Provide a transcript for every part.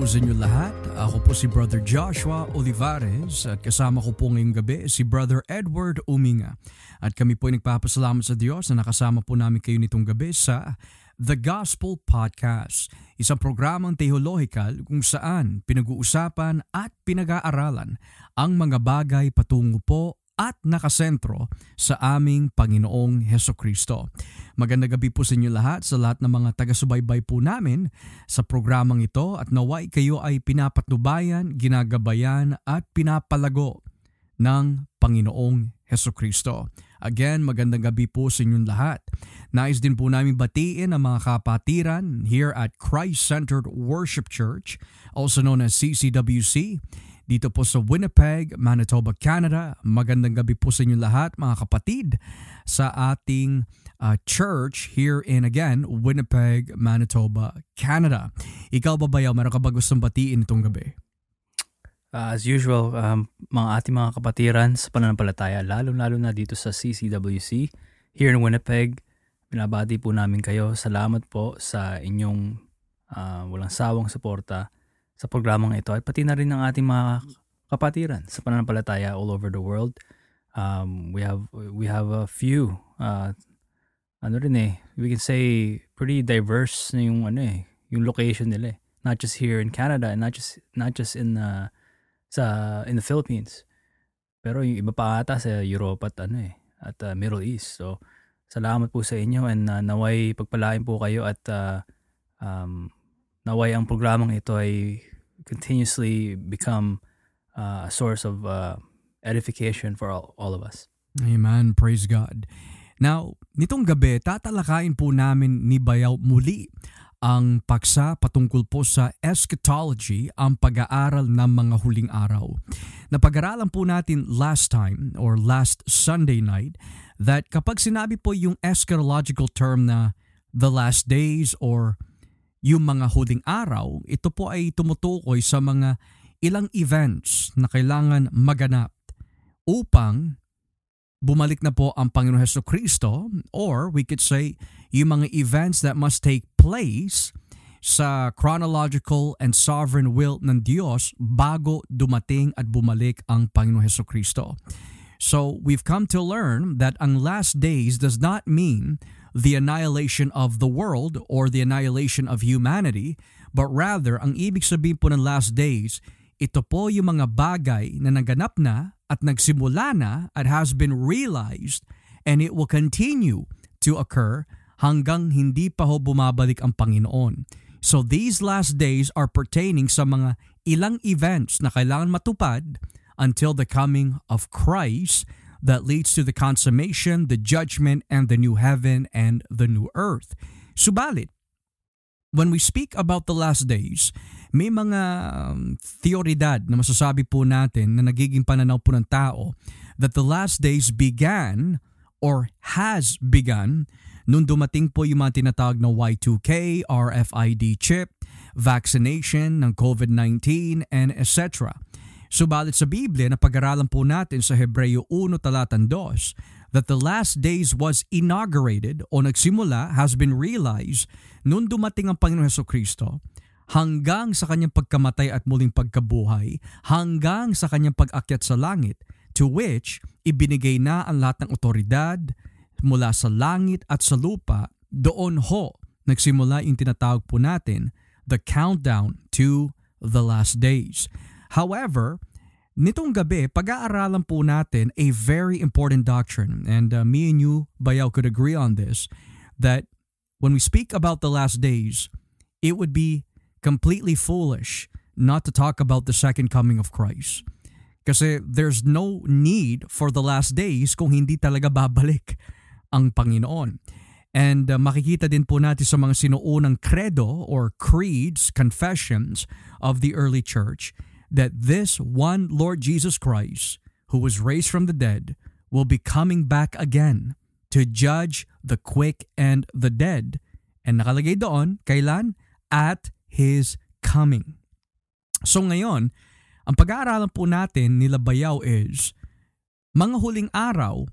po sa inyo lahat. Ako po si Brother Joshua Olivares at kasama ko po ngayong gabi si Brother Edward Uminga. At kami po ay nagpapasalamat sa Diyos na nakasama po namin kayo nitong gabi sa The Gospel Podcast, isang programang teologikal kung saan pinag-uusapan at pinag-aaralan ang mga bagay patungo po at nakasentro sa aming Panginoong Heso Kristo. Magandang gabi po sa inyo lahat, sa lahat ng mga taga-subaybay po namin sa programang ito at naway kayo ay pinapatnubayan, ginagabayan at pinapalago ng Panginoong Heso Kristo. Again, magandang gabi po sa inyong lahat. Nais din po namin batiin ang mga kapatiran here at Christ-Centered Worship Church, also known as CCWC, dito po sa Winnipeg, Manitoba, Canada. Magandang gabi po sa inyo lahat mga kapatid sa ating uh, church here in again Winnipeg, Manitoba, Canada. Ikaw ba bayaw, meron ka ba gustong batiin itong gabi? Uh, as usual, um, mga ating mga kapatiran sa pananampalataya, lalo-lalo na dito sa CCWC here in Winnipeg, binabati po namin kayo. Salamat po sa inyong uh, walang sawang suporta sa programang ito at pati na rin ng ating mga kapatiran sa pananampalataya all over the world. Um, we have we have a few uh, ano rin eh, we can say pretty diverse na yung ano eh, yung location nila eh. Not just here in Canada and not just not just in uh, sa in the Philippines. Pero yung iba pa ata sa Europe at ano eh, at uh, Middle East. So salamat po sa inyo and uh, naway pagpalain po kayo at uh, um, naway ang programang ito ay continuously become uh, a source of uh, edification for all, all of us. Amen. Praise God. Now, nitong gabi, tatalakayin po namin ni Bayaw muli ang paksa patungkol po sa eschatology, ang pag-aaral ng mga huling araw. Napag-aralan po natin last time or last Sunday night that kapag sinabi po yung eschatological term na the last days or yung mga huling araw, ito po ay tumutukoy sa mga ilang events na kailangan maganap upang bumalik na po ang Panginoon Heso Kristo or we could say yung mga events that must take place sa chronological and sovereign will ng Diyos bago dumating at bumalik ang Panginoon Heso Kristo. So we've come to learn that ang last days does not mean the annihilation of the world or the annihilation of humanity, but rather ang ibig sabihin po ng last days, ito po yung mga bagay na naganap na at nagsimula na at has been realized and it will continue to occur hanggang hindi pa ho bumabalik ang Panginoon. So these last days are pertaining sa mga ilang events na kailangan matupad until the coming of Christ that leads to the consummation, the judgment, and the new heaven and the new earth. Subalit, when we speak about the last days, may mga um, theoridad na masasabi po natin na nagiging pananaw po ng tao that the last days began or has begun nung dumating po yung mga tinatawag na Y2K, RFID chip, vaccination ng COVID-19, and etc. Subalit sa Biblia na pag-aralan po natin sa Hebreo 1 talatang 2 that the last days was inaugurated o nagsimula has been realized noon dumating ang Panginoon Heso Kristo hanggang sa kanyang pagkamatay at muling pagkabuhay hanggang sa kanyang pag-akyat sa langit to which ibinigay na ang lahat ng otoridad mula sa langit at sa lupa doon ho nagsimula yung tinatawag po natin the countdown to the last days. However, nitong gabi, pag-aaralan po natin a very important doctrine. And uh, me and you, Bayaw, could agree on this, that when we speak about the last days, it would be completely foolish not to talk about the second coming of Christ. Kasi there's no need for the last days kung hindi talaga babalik ang Panginoon. And uh, makikita din po natin sa mga sinuunang credo or creeds, confessions of the early church that this one Lord Jesus Christ, who was raised from the dead, will be coming back again to judge the quick and the dead. And nakalagay doon, kailan? At His coming. So ngayon, ang pag-aaralan po natin nila Bayaw is mga huling araw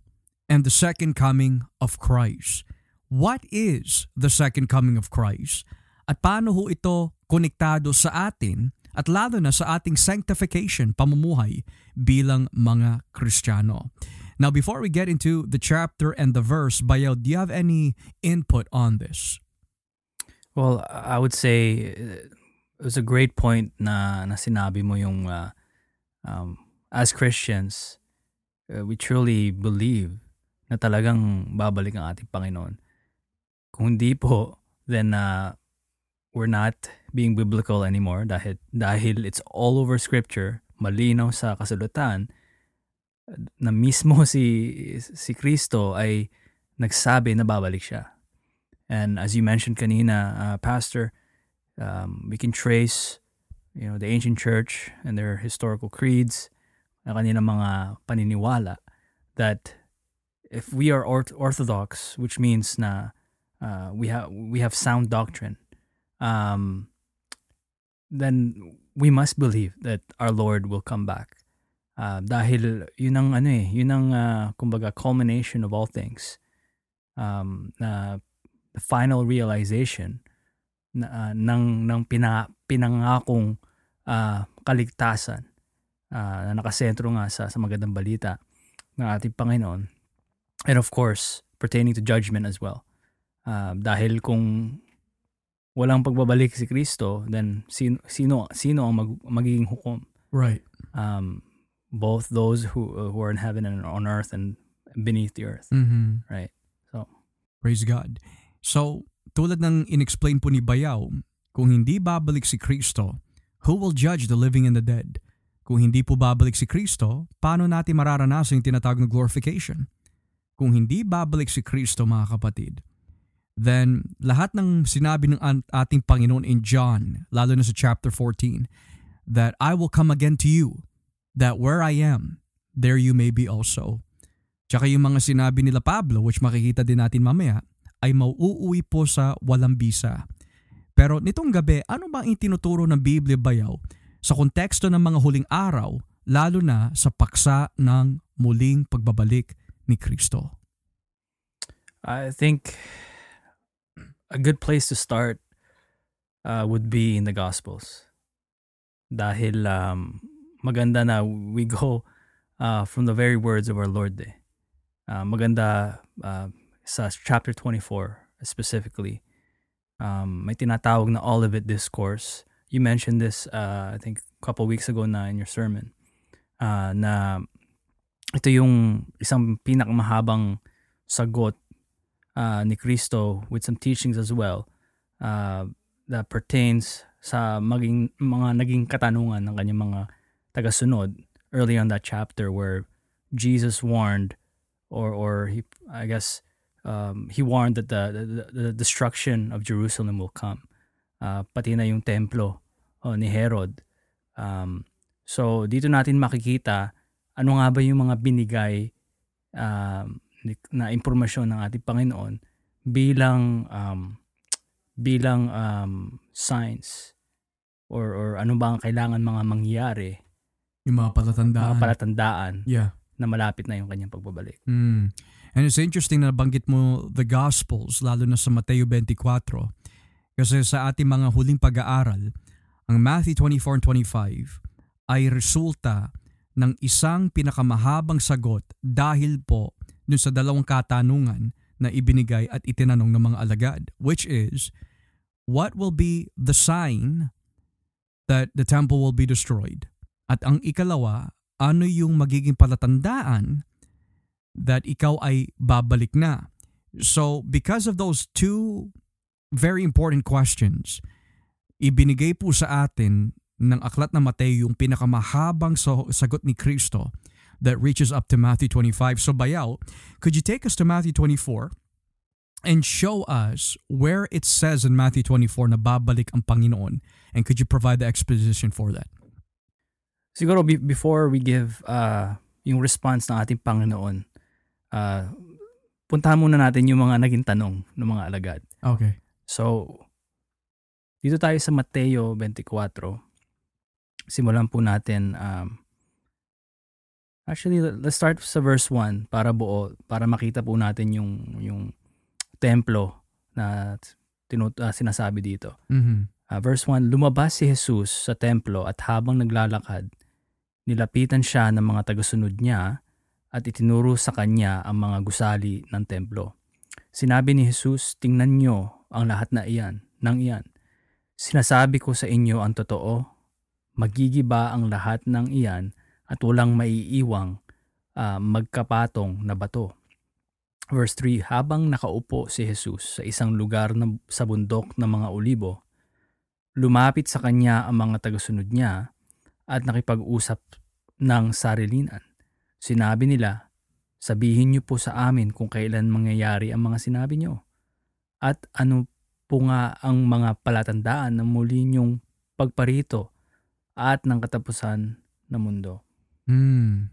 and the second coming of Christ. What is the second coming of Christ? at paano ho ito konektado sa atin at lalo na sa ating sanctification, pamumuhay bilang mga Kristiyano. Now, before we get into the chapter and the verse, Bayaw, do you have any input on this? Well, I would say uh, it was a great point na, na sinabi mo yung uh, um, as Christians, uh, we truly believe na talagang babalik ang ating Panginoon. Kung hindi po, then uh, we're not being biblical anymore dahil, dahil it's all over scripture, malinaw sa kasulatan, na mismo si, si Kristo ay nagsabi na babalik siya. And as you mentioned kanina, uh, Pastor, um, we can trace you know, the ancient church and their historical creeds, na kanilang mga paniniwala, that if we are orthodox, which means na uh, we have we have sound doctrine, um, then we must believe that our Lord will come back. Uh, dahil yun ang ano eh, yun ang uh, kumbaga culmination of all things. Um, na the final realization na, uh, ng ng pina, pinangakong uh, kaligtasan uh, na nakasentro nga sa, sa magandang balita ng ating Panginoon. And of course, pertaining to judgment as well. Uh, dahil kung walang pagbabalik si Kristo, then sino sino sino ang mag, magiging hukom? Right. Um, both those who uh, who are in heaven and on earth and beneath the earth. Mm-hmm. Right. So praise God. So, tulad ng inexplain po ni Bayaw, kung hindi babalik si Kristo, who will judge the living and the dead? Kung hindi po babalik si Kristo, paano natin mararanasan yung tinatawag na glorification? Kung hindi babalik si Kristo mga kapatid, then lahat ng sinabi ng ating Panginoon in John, lalo na sa chapter 14, that I will come again to you, that where I am, there you may be also. Tsaka yung mga sinabi nila Pablo, which makikita din natin mamaya, ay mauuwi po sa walang bisa. Pero nitong gabi, ano ba ang itinuturo ng Biblia bayaw sa konteksto ng mga huling araw, lalo na sa paksa ng muling pagbabalik ni Kristo? I think a good place to start uh, would be in the Gospels. Dahil um, maganda na we go uh, from the very words of our Lord. Eh. Uh, maganda uh, sa chapter 24 specifically, um, may tinatawag na Olivet Discourse. You mentioned this, uh, I think, a couple weeks ago na in your sermon, uh, na ito yung isang pinakamahabang sagot uh, ni Kristo with some teachings as well uh, that pertains sa maging mga naging katanungan ng kanyang mga tagasunod early on that chapter where Jesus warned or or he I guess um, he warned that the, the, the destruction of Jerusalem will come. Uh, pati na yung templo oh, ni Herod. Um, so dito natin makikita ano nga ba yung mga binigay um, na impormasyon ng ating Panginoon bilang um, bilang um, signs or or ano ba ang kailangan mga mangyari yung mga palatandaan mga palatandaan yeah. na malapit na yung kanyang pagbabalik. Mm. And it's interesting na banggit mo the Gospels, lalo na sa Mateo 24. Kasi sa ating mga huling pag-aaral, ang Matthew 24 and 25 ay resulta ng isang pinakamahabang sagot dahil po dun sa dalawang katanungan na ibinigay at itinanong ng mga alagad, which is, what will be the sign that the temple will be destroyed? At ang ikalawa, ano yung magiging palatandaan that ikaw ay babalik na. So because of those two very important questions, ibinigay po sa atin ng aklat na Mateo yung pinakamahabang sagot ni Kristo that reaches up to Matthew 25. So Bayaw, could you take us to Matthew 24 and show us where it says in Matthew 24 na babalik ang Panginoon? And could you provide the exposition for that? Siguro before we give uh, yung response ng ating Panginoon, uh, puntahan muna natin yung mga naging tanong ng mga alagad. Okay. So, dito tayo sa Mateo 24. Simulan po natin um, Actually, let's start sa verse 1 para buo, para makita po natin yung yung templo na tinut- uh, sinasabi dito. Mhm. Uh, verse 1, lumabas si Jesus sa templo at habang naglalakad, nilapitan siya ng mga tagasunod niya at itinuro sa kanya ang mga gusali ng templo. Sinabi ni Jesus, tingnan niyo ang lahat na iyan, ng iyan. Sinasabi ko sa inyo ang totoo, magigiba ang lahat ng iyan at walang maiiwang uh, magkapatong na bato. Verse 3, habang nakaupo si Jesus sa isang lugar na, sa bundok ng mga olibo, Lumapit sa kanya ang mga tagasunod niya at nakipag-usap ng sarilinan. Sinabi nila, sabihin niyo po sa amin kung kailan mangyayari ang mga sinabi niyo. At ano po nga ang mga palatandaan ng muli niyong pagparito at ng katapusan ng mundo. Hmm.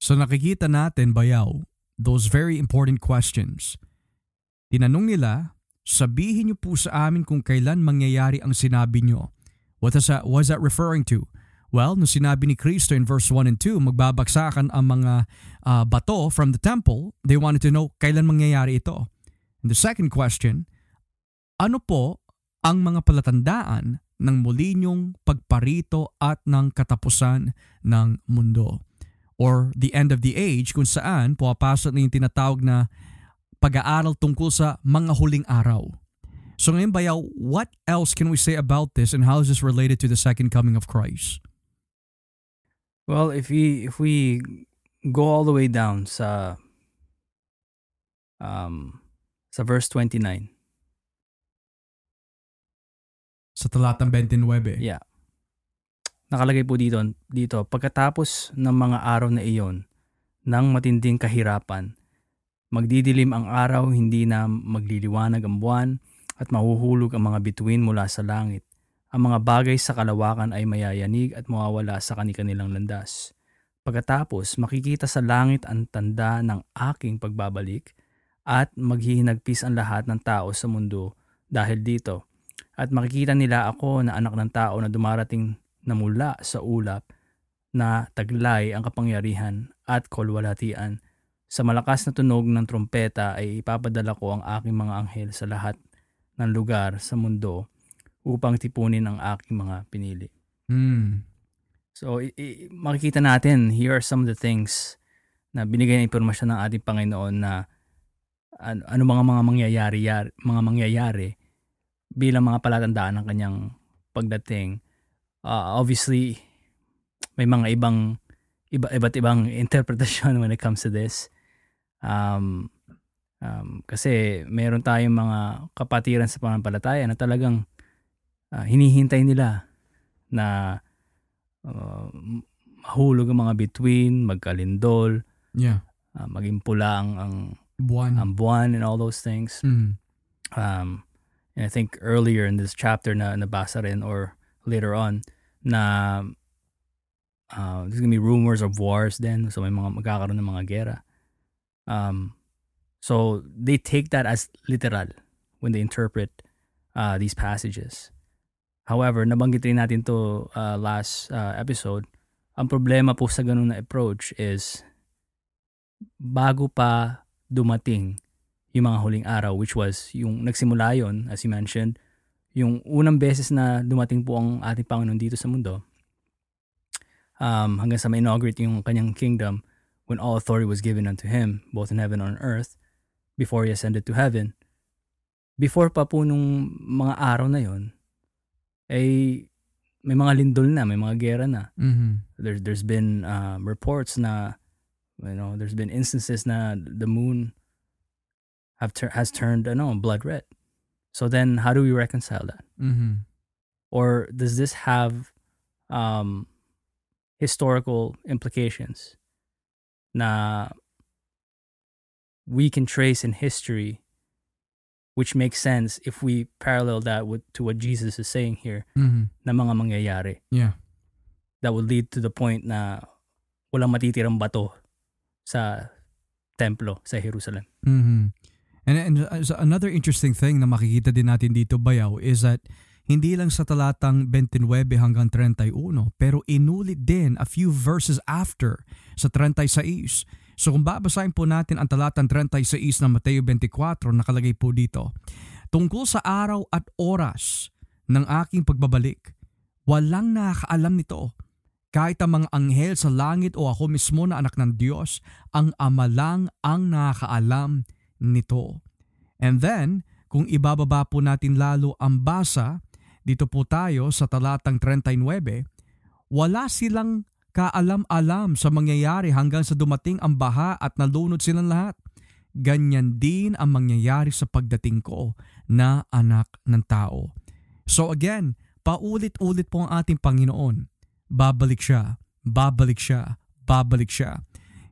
So nakikita natin, Bayaw, those very important questions. Tinanong nila sabihin niyo po sa amin kung kailan mangyayari ang sinabi niyo. What is that, what is that referring to? Well, nung sinabi ni Kristo in verse 1 and 2, magbabagsakan ang mga uh, bato from the temple, they wanted to know kailan mangyayari ito. And the second question, ano po ang mga palatandaan ng muli niyong pagparito at ng katapusan ng mundo? Or the end of the age kung saan pumapasok na yung tinatawag na pag-aaral tungkol sa mga huling araw. So ngayon bayaw, what else can we say about this and how is this related to the second coming of Christ? Well, if we if we go all the way down sa um sa verse 29. Sa talatang 29. Yeah. Nakalagay po dito dito pagkatapos ng mga araw na iyon ng matinding kahirapan Magdidilim ang araw, hindi na magliliwanag ang buwan at mahuhulog ang mga bituin mula sa langit. Ang mga bagay sa kalawakan ay mayayanig at mawawala sa kanilang landas. Pagkatapos, makikita sa langit ang tanda ng aking pagbabalik at maghihinagpis ang lahat ng tao sa mundo dahil dito. At makikita nila ako na anak ng tao na dumarating na mula sa ulap na taglay ang kapangyarihan at kolwalatian sa malakas na tunog ng trompeta ay ipapadala ko ang aking mga anghel sa lahat ng lugar sa mundo upang tipunin ang aking mga pinili. Mm. So, i- i- makikita natin, here are some of the things na binigay ng impormasyon ng ating Panginoon na ano, ano mga mga mangyayari mga mangyayari bilang mga palatandaan ng kanyang pagdating. Uh, obviously, may mga ibang iba, iba't ibang interpretasyon when it comes to this. Um, um, kasi meron tayong mga kapatiran sa pananampalataya na talagang uh, hinihintay nila na uh, mahulog ang mga between, magkalindol, yeah. uh, maging pula ang, ang, buwan. ang buwan and all those things. Mm. Um, and I think earlier in this chapter na nabasa rin or later on na uh, there's gonna be rumors of wars then so may mga magkakaroon ng mga gera. Um, so they take that as literal when they interpret uh, these passages. However, nabanggit rin natin to uh, last uh, episode, ang problema po sa ganun na approach is bago pa dumating yung mga huling araw which was yung nagsimula yon as you mentioned yung unang beses na dumating po ang ating Panginoon dito sa mundo um, hanggang sa ma-inaugurate yung kanyang kingdom when all authority was given unto him, both in heaven and on earth, before he ascended to heaven, before pa po nung mga araw na yon, ay may mga lindol na, may mga gera na. Mm-hmm. There, there's been um, reports na, you know, there's been instances na the moon have tur- has turned, I know blood red. So then, how do we reconcile that? Mm-hmm. Or does this have um, historical implications? na we can trace in history which makes sense if we parallel that with to what Jesus is saying here Mm-hmm. na mga mangyayari Yeah. that would lead to the point na walang matitirang bato sa templo sa Jerusalem. Mm-hmm. And, and uh, another interesting thing na makikita din natin dito, Bayaw, is that hindi lang sa talatang 29 hanggang 31, pero inulit din a few verses after sa 36. So kung babasahin po natin ang talatang 36 ng Mateo 24, nakalagay po dito, tungkol sa araw at oras ng aking pagbabalik. Walang nakakaalam nito. Kahit ang mga anghel sa langit o ako mismo na anak ng Diyos, ang Ama lang ang nakakaalam nito. And then, kung ibababa po natin lalo ang basa, dito po tayo sa talatang 39, wala silang kaalam-alam sa mangyayari hanggang sa dumating ang baha at nalunod silang lahat. Ganyan din ang mangyayari sa pagdating ko na anak ng tao. So again, paulit-ulit po ang ating Panginoon. Babalik siya, babalik siya, babalik siya.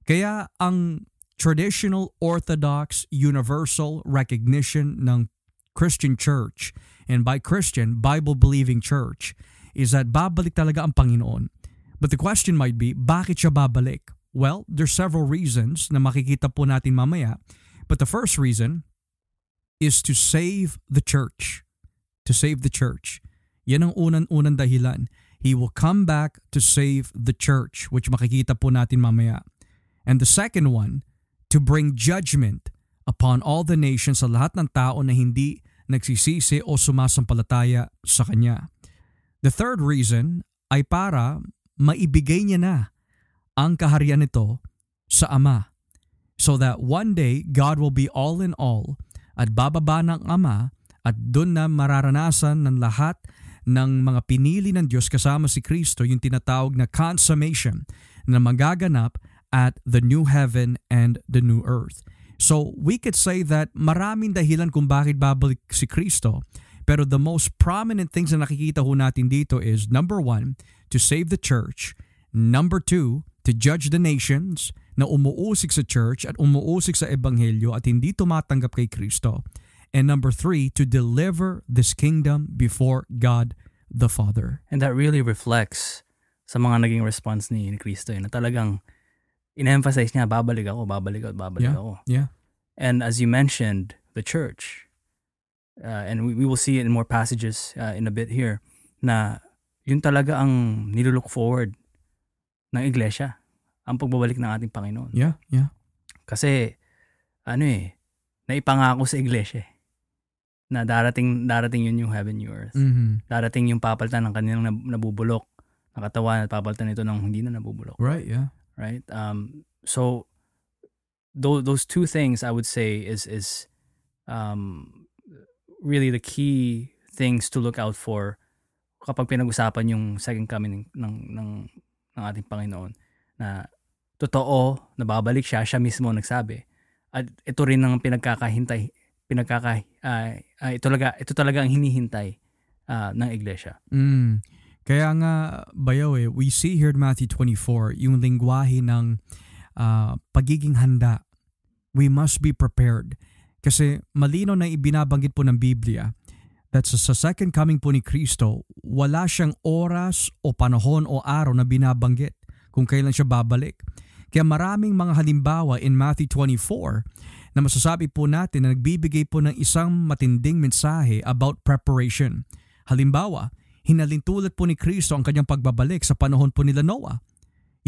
Kaya ang traditional orthodox universal recognition ng Christian church and by Christian Bible-believing church is that babalik talaga ang Panginoon. But the question might be, bakit siya babalik? Well, there's several reasons na makikita po natin mamaya. But the first reason is to save the church. To save the church. Yan ang unan-unang dahilan. He will come back to save the church, which makikita po natin mamaya. And the second one, to bring judgment upon all the nations sa lahat ng tao na hindi nagsisisi o sumasampalataya sa Kanya. The third reason ay para maibigay niya na ang kaharian nito sa Ama so that one day God will be all in all at bababa ng Ama at doon na mararanasan ng lahat ng mga pinili ng Diyos kasama si Kristo yung tinatawag na consummation na magaganap at the new heaven and the new earth. So we could say that maraming dahilan kung bakit babalik si Kristo pero the most prominent things na nakikita ho natin dito is number one, to save the church. Number two, to judge the nations na umuusik sa church at umuusik sa ebanghelyo at hindi tumatanggap kay Kristo. And number three, to deliver this kingdom before God the Father. And that really reflects sa mga naging response ni, Kristo eh, na talagang in-emphasize niya, babalik ako, babalik ako, babalik Yeah. ako. Yeah. And as you mentioned, the church, uh, and we, we will see it in more passages uh, in a bit here, na yun talaga ang nilulook forward ng iglesia, ang pagbabalik ng ating Panginoon. Yeah. Yeah. Kasi, ano eh, naipangako sa iglesia eh, na darating, darating yun yung heaven, new earth. Mm-hmm. Darating yung papalitan ng kanilang nab- nabubulok na katawan at papalitan ito ng hindi na nabubulok. Right. Yeah. Right? Um, so those those two things I would say is is um, really the key things to look out for kapag pinag-usapan yung second coming ng ng ng, ng ating Panginoon na totoo na babalik siya siya mismo nagsabi at ito rin ang pinagkakahintay pinagkaka ah, ah, ito talaga ito talaga ang hinihintay ah, ng iglesia Mm. Kaya nga, bayaw eh, we see here in Matthew 24, yung lingwahe ng ah, pagiging handa. We must be prepared. Kasi malino na ibinabanggit po ng Biblia that sa, sa second coming po ni Kristo, wala siyang oras o panahon o araw na binabanggit kung kailan siya babalik. Kaya maraming mga halimbawa in Matthew 24 na masasabi po natin na nagbibigay po ng isang matinding mensahe about preparation. Halimbawa, hinalintulad po ni Kristo ang kanyang pagbabalik sa panahon po nila Noah.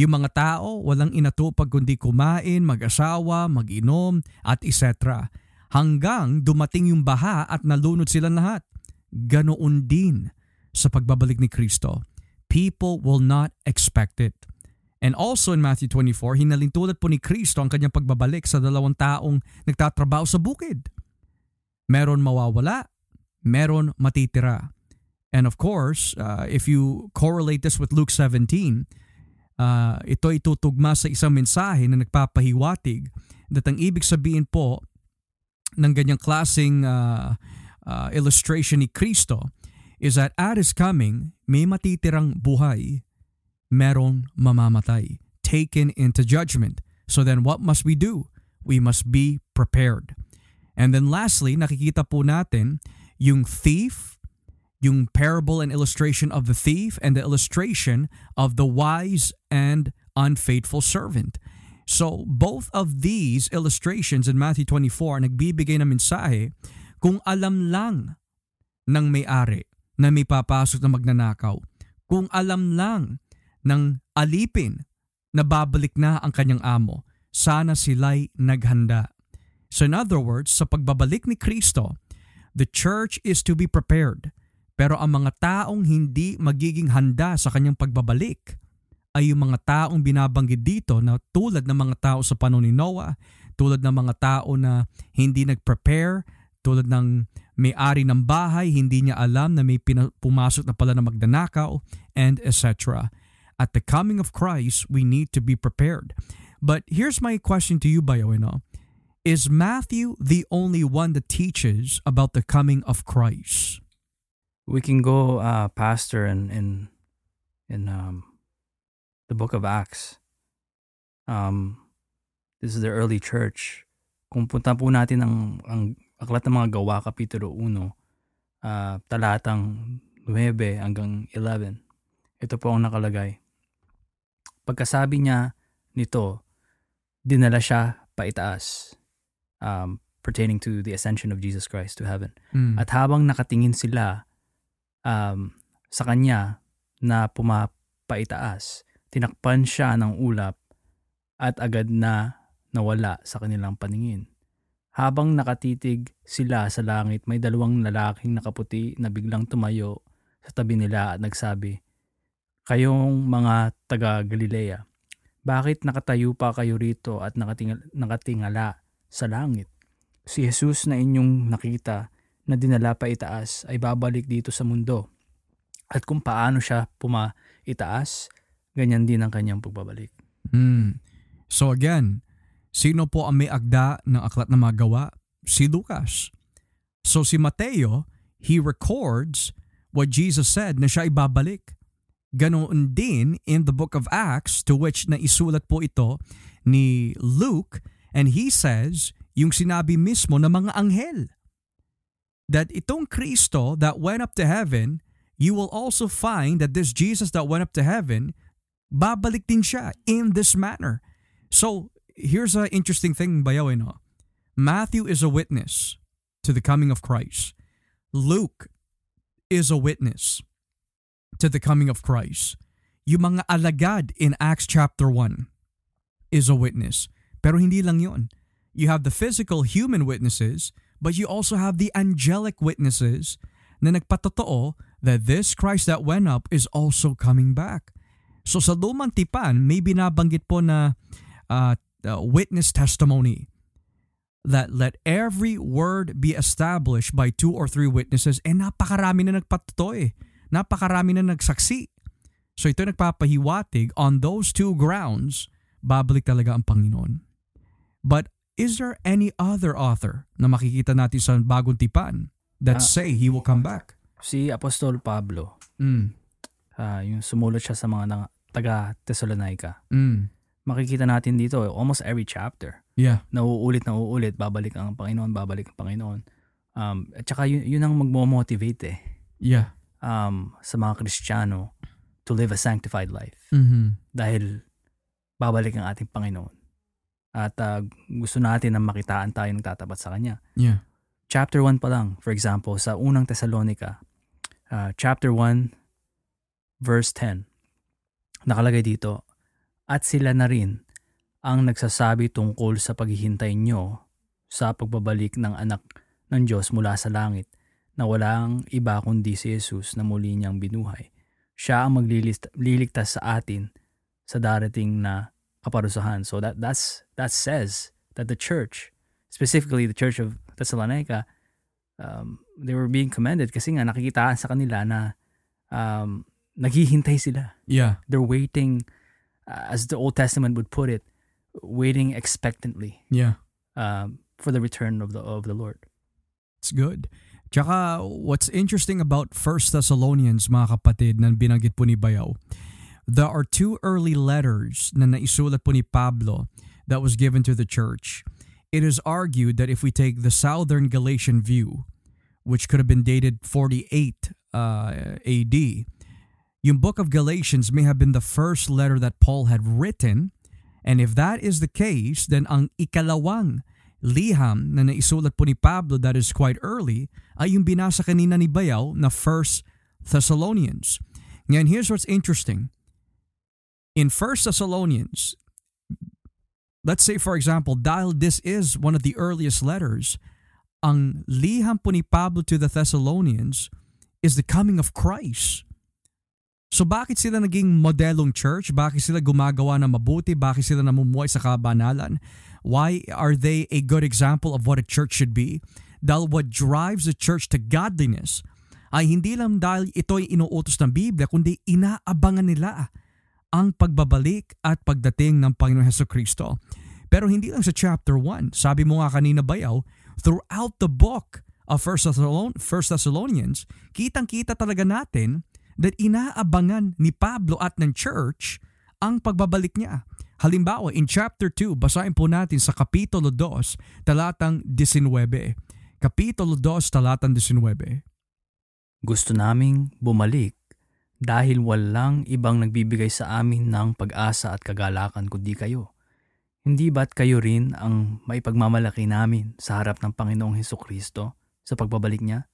Yung mga tao walang inatupag kundi kumain, mag-asawa, mag-inom, at etc. Hanggang dumating yung baha at nalunod silang lahat. Ganoon din sa pagbabalik ni Kristo. People will not expect it. And also in Matthew 24, hinalintulad po ni Kristo ang kanyang pagbabalik sa dalawang taong nagtatrabaho sa bukid. Meron mawawala, meron matitira. And of course, uh, if you correlate this with Luke 17, uh, ito ay tutugma sa isang mensahe na nagpapahiwatig that ang ibig sabihin po ng ganyang klaseng uh, uh, illustration ni Kristo is that at His coming, may matitirang buhay, merong mamamatay, taken into judgment. So then what must we do? We must be prepared. And then lastly, nakikita po natin yung thief, yung parable and illustration of the thief and the illustration of the wise and unfaithful servant. So both of these illustrations in Matthew 24 nagbibigay ng mensahe kung alam lang ng may-ari na may papasok na magnanakaw, kung alam lang ng alipin na babalik na ang kanyang amo, sana sila'y naghanda. So in other words, sa pagbabalik ni Kristo, The church is to be prepared. Pero ang mga taong hindi magiging handa sa kanyang pagbabalik ay yung mga taong binabanggit dito na tulad ng mga tao sa panahon ni Noah, tulad ng mga tao na hindi nag-prepare, tulad ng may-ari ng bahay, hindi niya alam na may pumasok na pala na magdanakaw, and etc. At the coming of Christ, we need to be prepared. But here's my question to you, Bayoino. Is Matthew the only one that teaches about the coming of Christ? We can go, uh, Pastor, in in in um, the Book of Acts. Um, this is the early church. Kung punta po natin ang ang aklat ng mga gawa kapitulo 1, uh, talatang 9 hanggang 11. Ito po ang nakalagay. Pagkasabi niya nito, dinala siya paitaas um, pertaining to the ascension of Jesus Christ to heaven. Mm. At habang nakatingin sila um, sa kanya na pumapaitaas, tinakpan siya ng ulap at agad na nawala sa kanilang paningin. Habang nakatitig sila sa langit, may dalawang lalaking nakaputi na biglang tumayo sa tabi nila at nagsabi, Kayong mga taga Galilea, bakit nakatayo pa kayo rito at nakating- nakatingala sa langit? Si Jesus na inyong nakita na dinala pa itaas ay babalik dito sa mundo. At kung paano siya puma itaas, ganyan din ang kanyang pagbabalik. Mm. So again, sino po ang may agda ng aklat na mga gawa? Si Lucas. So si Mateo, he records what Jesus said na siya ibabalik. Ganoon din in the book of Acts to which naisulat po ito ni Luke and he says yung sinabi mismo ng mga anghel that itong Kristo that went up to heaven, you will also find that this Jesus that went up to heaven, babalik din siya in this manner. So, here's an interesting thing, Bayaw, eh, no? Matthew is a witness to the coming of Christ. Luke is a witness to the coming of Christ. Yung mga alagad in Acts chapter 1 is a witness. Pero hindi lang yon. You have the physical human witnesses, but you also have the angelic witnesses na nagpatotoo that this Christ that went up is also coming back. So sa lumang tipan, may binabanggit po na uh, witness testimony that let every word be established by two or three witnesses and napakarami na nagpatotoo eh. Napakarami na nagsaksi. So ito nagpapahiwatig on those two grounds, babalik talaga ang Panginoon. But is there any other author na makikita natin sa bagong tipan that Ah. say he will come back? Si Apostol Pablo, Mm. ah, yung sumulat siya sa mga na- taga Thessalonica, Mm. makikita natin dito almost every chapter. Yeah. Nauulit na uulit, babalik ang Panginoon, babalik ang Panginoon. Um, at saka yun, yun ang magmo-motivate eh, Yeah. um, sa mga Kristiyano to live a sanctified life. Mhm. Dahil babalik ang ating Panginoon. At ah, gusto natin na makitaan tayo ng tatapat sa Kanya. Yeah. chapter 1 pa lang, for example, sa unang Thessalonica, uh, chapter 1, verse 10, nakalagay dito, At sila na rin ang nagsasabi tungkol sa paghihintay nyo sa pagbabalik ng anak ng Diyos mula sa langit na walang iba kundi si Jesus na muli niyang binuhay. Siya ang magliligtas sa atin sa darating na kaparusahan. So that that's that says that the church, specifically the church of Thessalonica, um, they were being commended kasi nga nakikitaan sa kanila na um, naghihintay sila. Yeah. They're waiting, uh, as the Old Testament would put it, waiting expectantly Yeah. um, for the return of the of the Lord. It's good. Tsaka, what's interesting about First Thessalonians, mga kapatid, na binanggit po ni Bayaw, there are two early letters na naisulat po ni Pablo that was given to the church. It is argued that if we take the Southern Galatian view, which could have been dated 48 uh, AD, yung book of Galatians may have been the first letter that Paul had written. And if that is the case, then ang ikalawang liham na naisulat po ni Pablo that is quite early ay yung binasa kanina ni Bayaw na First Thessalonians. Ngayon, here's what's interesting. In First Thessalonians, let's say for example, dahil this is one of the earliest letters, ang liham po ni Pablo to the Thessalonians is the coming of Christ. So bakit sila naging modelong church? Bakit sila gumagawa ng mabuti? Bakit sila namumuhay sa kabanalan? Why are they a good example of what a church should be? Dahil what drives a church to godliness ay hindi lang dahil ito ay inuutos ng Biblia, kundi inaabangan nila ang pagbabalik at pagdating ng Panginoon Heso Kristo. Pero hindi lang sa chapter 1. Sabi mo nga kanina bayaw, throughout the book of 1 Thessalonians, kitang-kita talaga natin that inaabangan ni Pablo at ng church ang pagbabalik niya. Halimbawa, in chapter 2, basahin po natin sa Kapitulo 2, talatang 19. Kapitulo 2, talatang 19. Gusto naming bumalik dahil walang ibang nagbibigay sa amin ng pag-asa at kagalakan kundi kayo. Hindi ba't kayo rin ang maipagmamalaki namin sa harap ng Panginoong Heso Kristo sa pagbabalik niya?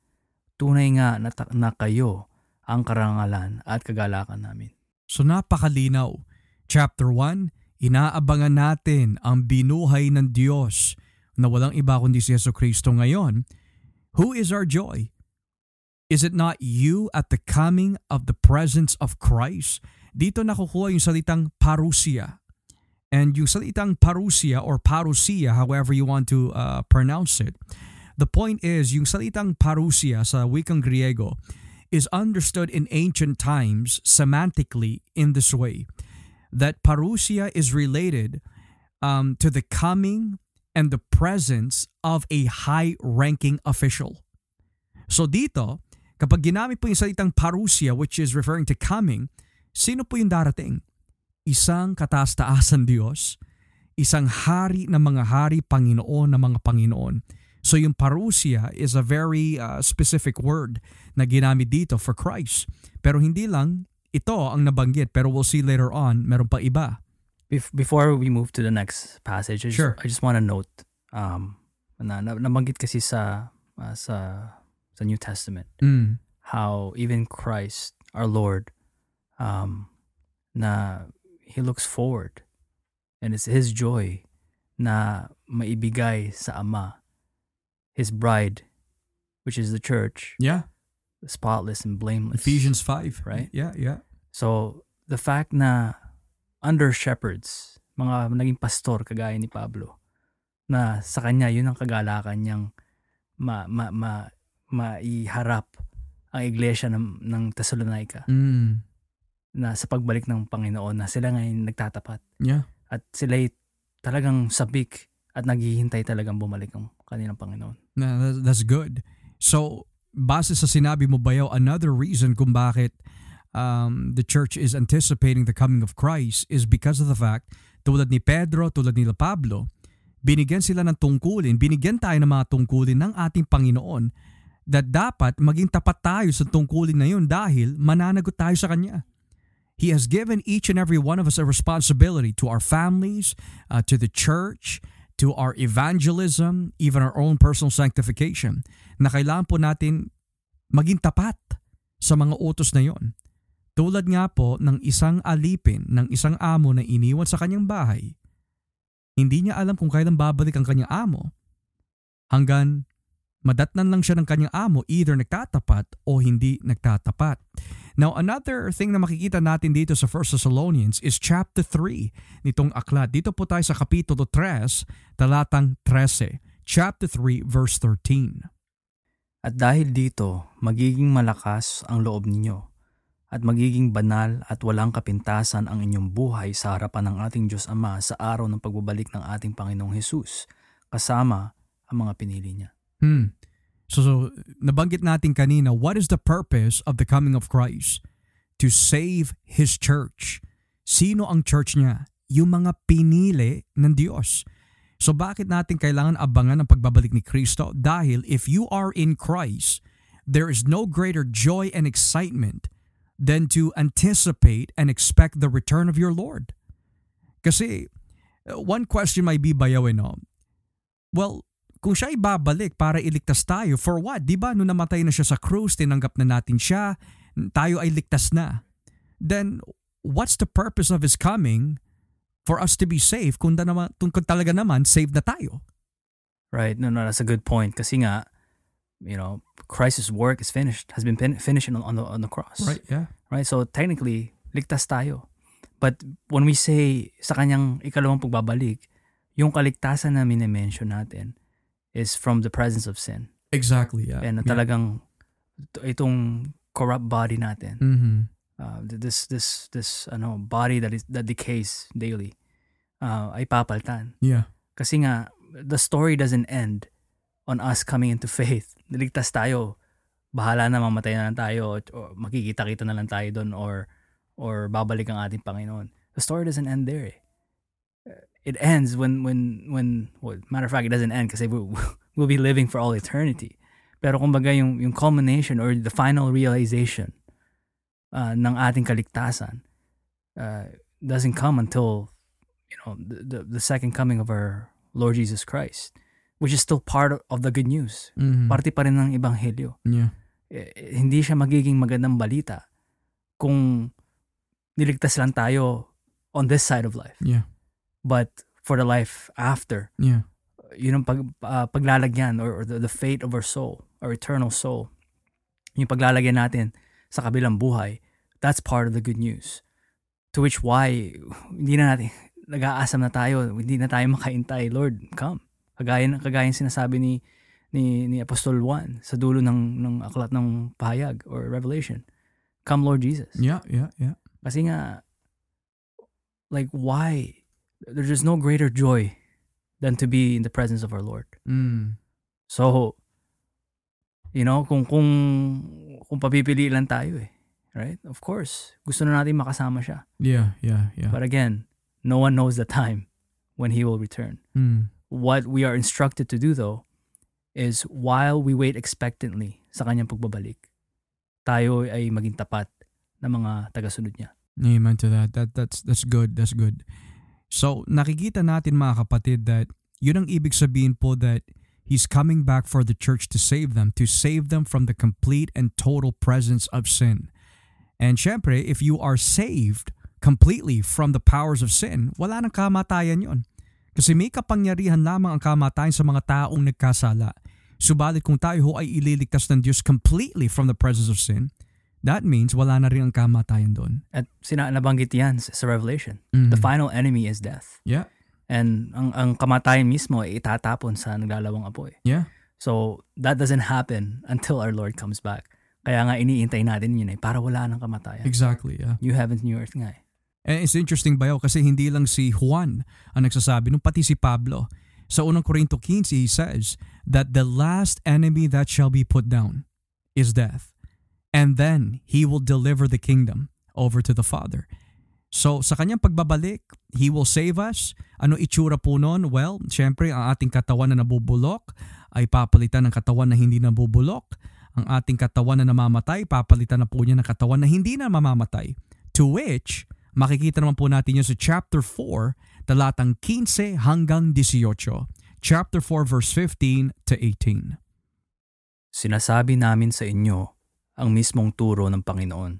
Tunay nga na, na kayo ang karangalan at kagalakan namin. So napakalinaw. Chapter 1, inaabangan natin ang binuhay ng Diyos na walang iba kundi si Yeso Kristo ngayon. Who is our joy? Is it not you at the coming of the presence of Christ? Dito nakukuha yung salitang parousia. And yung salitang parousia or parousia, however you want to uh, pronounce it, the point is, yung salitang parousia sa wikang Griego is understood in ancient times semantically in this way that parousia is related um, to the coming and the presence of a high-ranking official. So dito, kapag ginamit po yung salitang parousia which is referring to coming, sino po yung darating? Isang kataas-taasan Diyos, isang hari ng mga hari, Panginoon ng mga Panginoon So yung parousia is a very uh, specific word na ginamit dito for Christ. Pero hindi lang ito ang nabanggit pero we'll see later on meron pa iba. Before we move to the next passage, I just, sure. I just want to note um, na, na nabanggit kasi sa uh, sa sa New Testament mm. how even Christ our Lord um, na he looks forward and it's his joy na maibigay sa Ama his bride, which is the church, Yeah. spotless and blameless. Ephesians 5. Right? Yeah, yeah. So, the fact na under shepherds, mga naging pastor kagaya ni Pablo, na sa kanya yun ang kagalakan niyang ma, ma, ma, maiharap ang iglesia ng, ng Thessalonica Mm. na sa pagbalik ng Panginoon na sila ngayon nagtatapat. Yeah. At sila'y talagang sabik at naghihintay talagang bumalik ang kanilang Panginoon. Na, that's good. So, base sa sinabi mo bayaw, another reason kung bakit um, the church is anticipating the coming of Christ is because of the fact, tulad ni Pedro, tulad ni Pablo, binigyan sila ng tungkulin, binigyan tayo ng mga tungkulin ng ating Panginoon that dapat maging tapat tayo sa tungkulin na yun dahil mananagot tayo sa Kanya. He has given each and every one of us a responsibility to our families, uh, to the church, to our evangelism, even our own personal sanctification, na kailangan po natin maging tapat sa mga utos na yon. Tulad nga po ng isang alipin ng isang amo na iniwan sa kanyang bahay, hindi niya alam kung kailan babalik ang kanyang amo. Hanggang madatnan lang siya ng kanyang amo, either nagtatapat o hindi nagtatapat. Now, another thing na makikita natin dito sa 1 Thessalonians is chapter 3 nitong aklat. Dito po tayo sa kapitulo 3, talatang 13. Chapter 3, verse 13. At dahil dito, magiging malakas ang loob ninyo at magiging banal at walang kapintasan ang inyong buhay sa harapan ng ating Diyos Ama sa araw ng pagbabalik ng ating Panginoong Hesus, kasama ang mga pinili niya. Hmm. So, so nabanggit natin kanina, what is the purpose of the coming of Christ? To save His church. Sino ang church niya? Yung mga pinili ng Diyos. So bakit natin kailangan abangan ang pagbabalik ni Kristo? Dahil if you are in Christ, there is no greater joy and excitement than to anticipate and expect the return of your Lord. Kasi uh, one question might be bayaw, no? Well, kung siya ibabalik para iligtas tayo, for what? Di ba, nung namatay na siya sa krus, tinanggap na natin siya, tayo ay ligtas na. Then, what's the purpose of His coming for us to be saved kung, naman, kung talaga naman saved na tayo? Right? No, no, that's a good point. Kasi nga, you know, Christ's work is finished, has been fin- finished on, on, the, on the cross. Right, yeah. Right? So technically, ligtas tayo. But when we say sa kanyang ikalawang pagbabalik, yung kaligtasan na minimension natin is from the presence of sin. Exactly, yeah. And yeah. talagang itong corrupt body natin, Mhm. uh, this this this ano body that is that decays daily, uh, ay papaltan. Yeah. Kasi nga the story doesn't end on us coming into faith. Niligtas tayo. Bahala na mamatay na lang tayo o makikita-kita na lang tayo doon or or babalik ang ating Panginoon. The story doesn't end there. eh. It ends when when when well, matter of fact it doesn't end kasi we'll, we'll be living for all eternity. Pero kumbaga yung yung culmination or the final realization uh, ng ating kaligtasan uh, doesn't come until you know the, the the second coming of our Lord Jesus Christ, which is still part of, the good news. Mhm. Parte pa rin ng ebanghelyo. Yeah. Eh, hindi siya magiging magandang balita kung niligtas lang tayo on this side of life. Yeah. But for the life after, Yeah. yun ang pag, ah, paglalagyan or, or the, the fate of our soul, our eternal soul, yung paglalagyan natin sa kabilang buhay, that's part of the good news. To which why, hindi na natin, nag-aasam na tayo, hindi na tayo makaintay, Lord, come. Kagaya, kagaya sinasabi ni, ni, ni Apostol Juan sa dulo ng, ng aklat ng pahayag or revelation. Come, Lord Jesus. Yeah, yeah, yeah. Kasi nga, like, why? There's just no greater joy than to be in the presence of our Lord. Mm. So, you know, kung kung kung papipili lang tayo eh. Right? Of course, gusto na natin makasama siya. Yeah, yeah, yeah. But again, no one knows the time when he will return. Mm. What we are instructed to do though is while we wait expectantly sa kanyang pagbabalik, tayo ay maging tapat na mga tagasunod niya. Amen to that. That that's that's good. That's good. So, nakikita natin mga kapatid that yun ang ibig sabihin po that He's coming back for the church to save them, to save them from the complete and total presence of sin. And syempre, if you are saved completely from the powers of sin, wala nang kamatayan yon. Kasi may kapangyarihan lamang ang kamatayan sa mga taong nagkasala. Subalit kung tayo ho ay ililigtas ng Diyos completely from the presence of sin, that means wala na rin ang kamatayan doon. At sina nabanggit yan sa Revelation. Mhm. The final enemy is death. Yeah, And ang, ang kamatayan mismo ay itatapon sa naglalawang apoy. yeah. So, that doesn't happen until our Lord comes back. Kaya nga iniintay natin yun eh, para wala ng kamatayan. Exactly, yeah. New heavens, new earth nga eh. And it's interesting bayaw kasi hindi lang si Juan ang nagsasabi, nung pati si Pablo. Sa unang Korinto 15, he says that the last enemy that shall be put down is death. And then he will deliver the kingdom over to the Father. So sa kanyang pagbabalik, he will save us. Ano itsura po nun? Well, syempre ang ating katawan na nabubulok ay papalitan ng katawan na hindi nabubulok. Ang ating katawan na namamatay, papalitan na po niya ng katawan na hindi na mamamatay. To which, makikita naman po natin yun sa chapter 4, talatang 15 hanggang 18. Chapter 4 verse 15 to 18. Sinasabi namin sa inyo ang mismong turo ng Panginoon.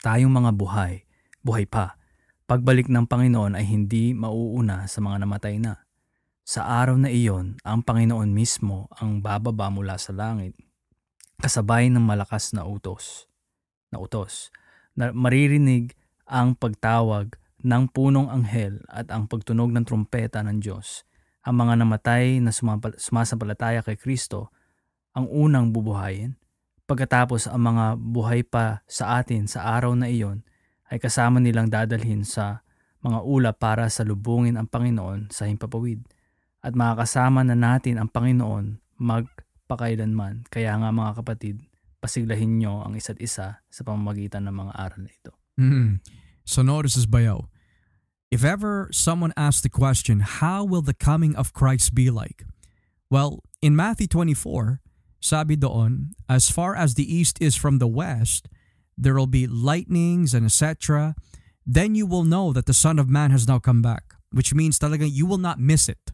Tayong mga buhay, buhay pa, pagbalik ng Panginoon ay hindi mauuna sa mga namatay na. Sa araw na iyon, ang Panginoon mismo ang bababa mula sa langit, kasabay ng malakas na utos. Na utos, na maririnig ang pagtawag ng punong anghel at ang pagtunog ng trumpeta ng Diyos. Ang mga namatay na sumasampalataya kay Kristo ang unang bubuhayin. Pagkatapos ang mga buhay pa sa atin sa araw na iyon ay kasama nilang dadalhin sa mga ulap para sa lubungin ang Panginoon sa himpapawid. At makakasama na natin ang Panginoon magpakailanman. Kaya nga mga kapatid, pasiglahin nyo ang isa't isa sa pamamagitan ng mga aral na ito. Mhm. So notice this bayo. If ever someone asks the question, how will the coming of Christ be like? Well, in Matthew 24, sabi doon, as far as the east is from the west, there will be lightnings and etc. Then you will know that the Son of Man has now come back, which means talagang you will not miss it.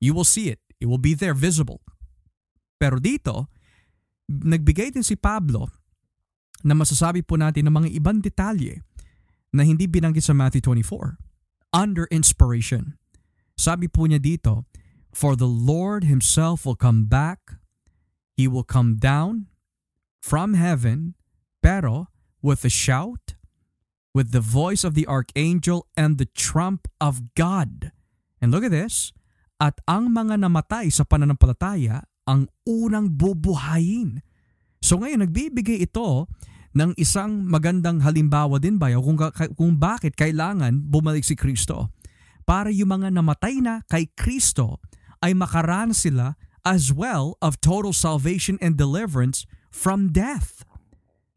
You will see it. It will be there visible. Pero dito, nagbigay din si Pablo na masasabi po natin ng mga ibang detalye na hindi binanggit sa Matthew 24 under inspiration. Sabi po niya dito, For the Lord himself will come back. He will come down from heaven, pero with a shout, with the voice of the archangel and the trump of God. And look at this. At ang mga namatay sa pananampalataya ang unang bubuhayin. So ngayon, nagbibigay ito ng isang magandang halimbawa din ba kung, kung bakit kailangan bumalik si Kristo. Para yung mga namatay na kay Kristo ay makaranas sila as well of total salvation and deliverance from death.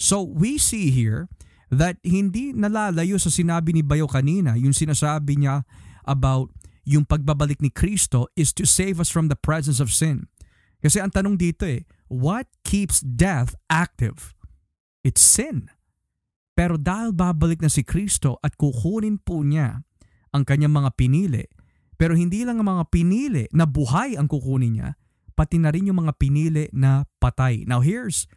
So we see here that hindi nalalayo sa sinabi ni Bayo kanina, yung sinasabi niya about yung pagbabalik ni Kristo is to save us from the presence of sin. Kasi ang tanong dito eh, what keeps death active? It's sin. Pero dahil babalik na si Kristo at kukunin po niya ang kanyang mga pinili, pero hindi lang ang mga pinili na buhay ang kukunin niya, pati na rin yung mga pinili na patay. Now here's,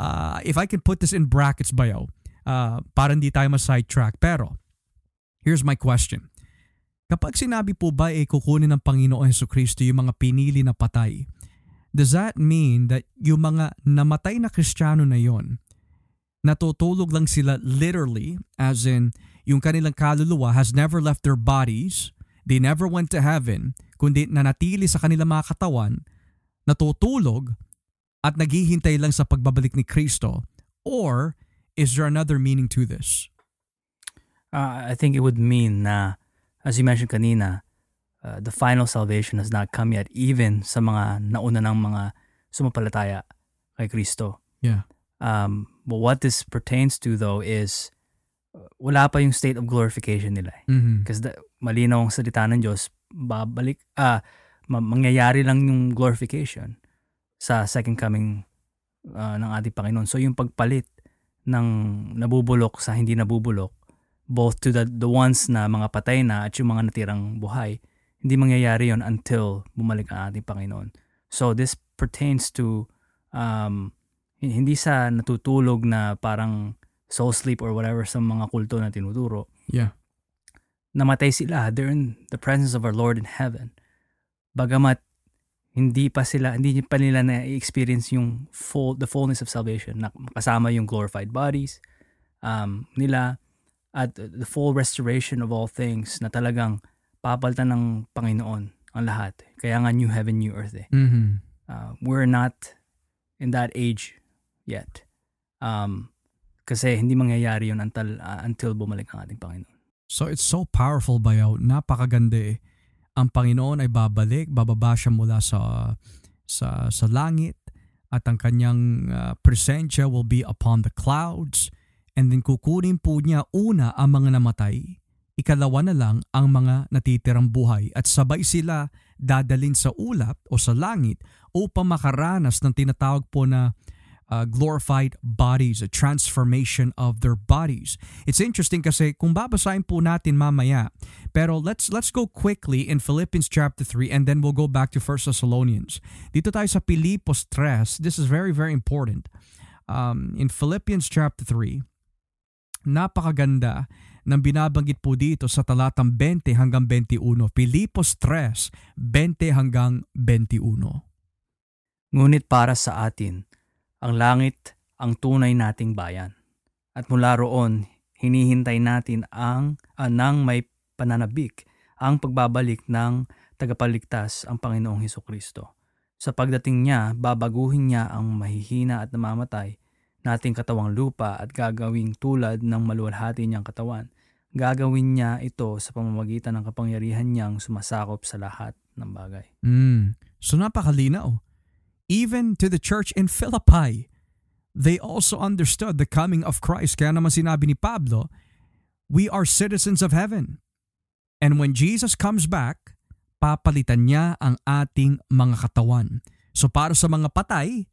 uh, if I can put this in brackets bayo, uh, para hindi tayo ma-sidetrack, pero here's my question. Kapag sinabi po ba eh, kukunin ng Panginoon Heso Kristo yung mga pinili na patay, does that mean that yung mga namatay na Kristiyano na yon natutulog lang sila literally as in yung kanilang kaluluwa has never left their bodies, they never went to heaven, kundi nanatili sa kanilang mga katawan, natutulog at naghihintay lang sa pagbabalik ni Kristo? Or is there another meaning to this? Uh, I think it would mean na, as you mentioned kanina, uh, the final salvation has not come yet even sa mga nauna ng mga sumapalataya kay Kristo. Yeah. Um, but what this pertains to though is wala pa yung state of glorification nila. Because eh. mm-hmm. malinaw ang salita ng Diyos, babalik, ah, mangyayari lang yung glorification sa second coming uh, ng ating Panginoon. So yung pagpalit ng nabubulok sa hindi nabubulok, both to the, the ones na mga patay na at yung mga natirang buhay, hindi mangyayari yon until bumalik ang ating Panginoon. So this pertains to um, hindi sa natutulog na parang soul sleep or whatever sa mga kulto na tinuturo. Yeah. Namatay sila. They're in the presence of our Lord in heaven. Bagamat hindi pa sila, hindi pa nila na-experience yung full, the fullness of salvation. Na kasama yung glorified bodies um, nila at the full restoration of all things na talagang papalitan ng Panginoon ang lahat. Kaya nga new heaven, new earth eh. Mm-hmm. Uh, we're not in that age yet. Um, kasi hindi mangyayari yun until, uh, until bumalik ang ating Panginoon. So it's so powerful bayaw. Napakaganda eh. Ang Panginoon ay babalik, bababa siya mula sa sa sa langit at ang kanyang uh, presensya will be upon the clouds. And then kukunin po niya una ang mga namatay ikalawa na lang ang mga natitirang buhay. At sabay sila dadalin sa ulap o sa langit upang makaranas ng tinatawag po na uh, glorified bodies, a transformation of their bodies. It's interesting kasi kung babasahin po natin mamaya, pero let's let's go quickly in Philippians chapter 3 and then we'll go back to 1 Thessalonians. Dito tayo sa Pilipos 3. This is very very important. Um, in Philippians chapter 3, napakaganda ng binabanggit po dito sa talatang 20 hanggang 21. Pilipos 3, 20 hanggang 21. Ngunit para sa atin, ang langit ang tunay nating bayan. At mula roon, hinihintay natin ang anang may pananabik ang pagbabalik ng tagapaligtas ang Panginoong Heso Kristo. Sa pagdating niya, babaguhin niya ang mahihina at namamatay nating katawang lupa at gagawing tulad ng maluwalhati niyang katawan. Gagawin niya ito sa pamamagitan ng kapangyarihan niyang sumasakop sa lahat ng bagay. Mm. So napakalinaw even to the church in Philippi, they also understood the coming of Christ. Kaya naman sinabi ni Pablo, we are citizens of heaven. And when Jesus comes back, papalitan niya ang ating mga katawan. So para sa mga patay,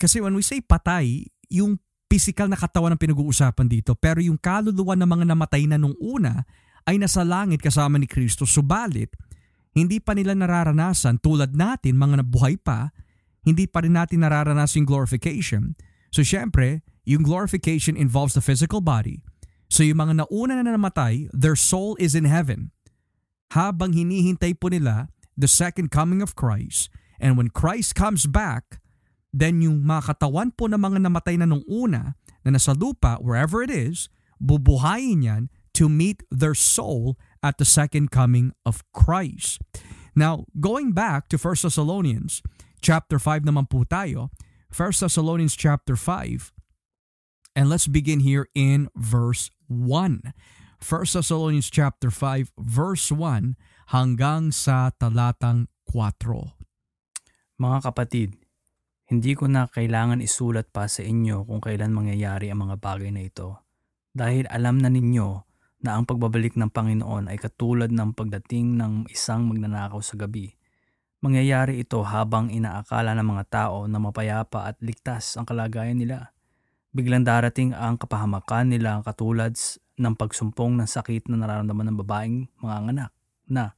kasi when we say patay, yung physical na katawan ang pinag-uusapan dito, pero yung kaluluwa ng mga namatay na nung una ay nasa langit kasama ni Kristo. Subalit, hindi pa nila nararanasan tulad natin mga nabuhay pa hindi pa rin natin nararanas yung glorification. So syempre, yung glorification involves the physical body. So yung mga nauna na namatay, their soul is in heaven. Habang hinihintay po nila the second coming of Christ. And when Christ comes back, then yung mga katawan po ng mga namatay na nung una na nasa lupa, wherever it is, bubuhayin yan to meet their soul at the second coming of Christ. Now, going back to 1 Thessalonians chapter 5 naman po tayo, 1 Thessalonians chapter 5, and let's begin here in verse 1. 1 Thessalonians chapter 5 verse 1 hanggang sa talatang 4. Mga kapatid, hindi ko na kailangan isulat pa sa inyo kung kailan mangyayari ang mga bagay na ito. Dahil alam na ninyo na ang pagbabalik ng Panginoon ay katulad ng pagdating ng isang magnanakaw sa gabi. Mangyayari ito habang inaakala ng mga tao na mapayapa at ligtas ang kalagayan nila. Biglang darating ang kapahamakan nila katulad ng pagsumpong ng sakit na nararamdaman ng babaeng mga anak na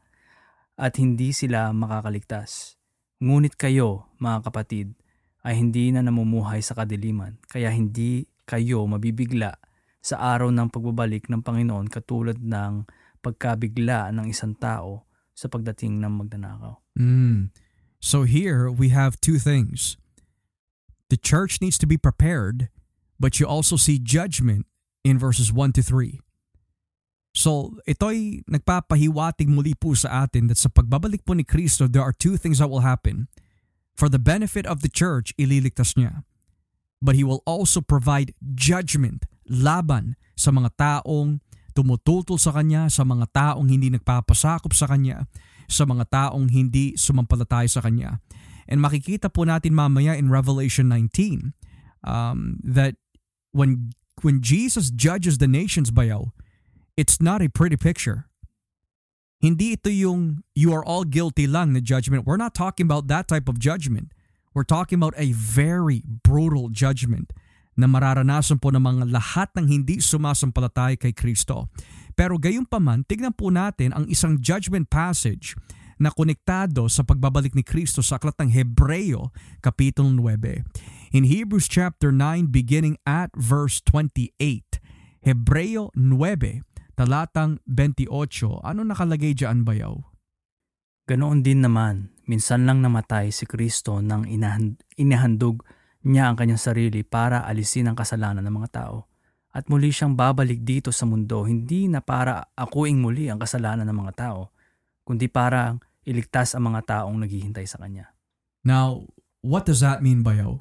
at hindi sila makakaligtas. Ngunit kayo, mga kapatid, ay hindi na namumuhay sa kadiliman, kaya hindi kayo mabibigla sa araw ng pagbabalik ng Panginoon katulad ng pagkabigla ng isang tao sa pagdating ng magnanakaw. Mm. So here we have two things. The church needs to be prepared, but you also see judgment in verses 1 to 3. So ito'y nagpapahiwatig muli po sa atin that sa pagbabalik po ni Kristo, there are two things that will happen. For the benefit of the church, ililigtas niya. But He will also provide judgment, laban sa mga taong tumututol sa Kanya, sa mga taong hindi nagpapasakop sa Kanya, sa mga taong hindi sumampalataya sa Kanya. And makikita po natin mamaya in Revelation 19 um, that when when Jesus judges the nations bayaw, it's not a pretty picture. Hindi ito yung you are all guilty lang na judgment. We're not talking about that type of judgment. We're talking about a very brutal judgment na mararanasan po ng mga lahat ng hindi sumasampalatay kay Kristo. Pero gayon pa man, tignan po natin ang isang judgment passage na konektado sa pagbabalik ni Kristo sa aklat ng Hebreo, Kapitulo 9. In Hebrews chapter 9 beginning at verse 28, Hebreo 9, talatang 28, ano nakalagay dyan bayaw? Ganoon din naman, minsan lang namatay si Kristo nang inahand- inahandog niya ang kanyang sarili para alisin ang kasalanan ng mga tao. At muli siyang babalik dito sa mundo hindi na para akuing muli ang kasalanan ng mga tao, kundi para iligtas ang mga taong naghihintay sa kanya. Now, what does that mean bayaw?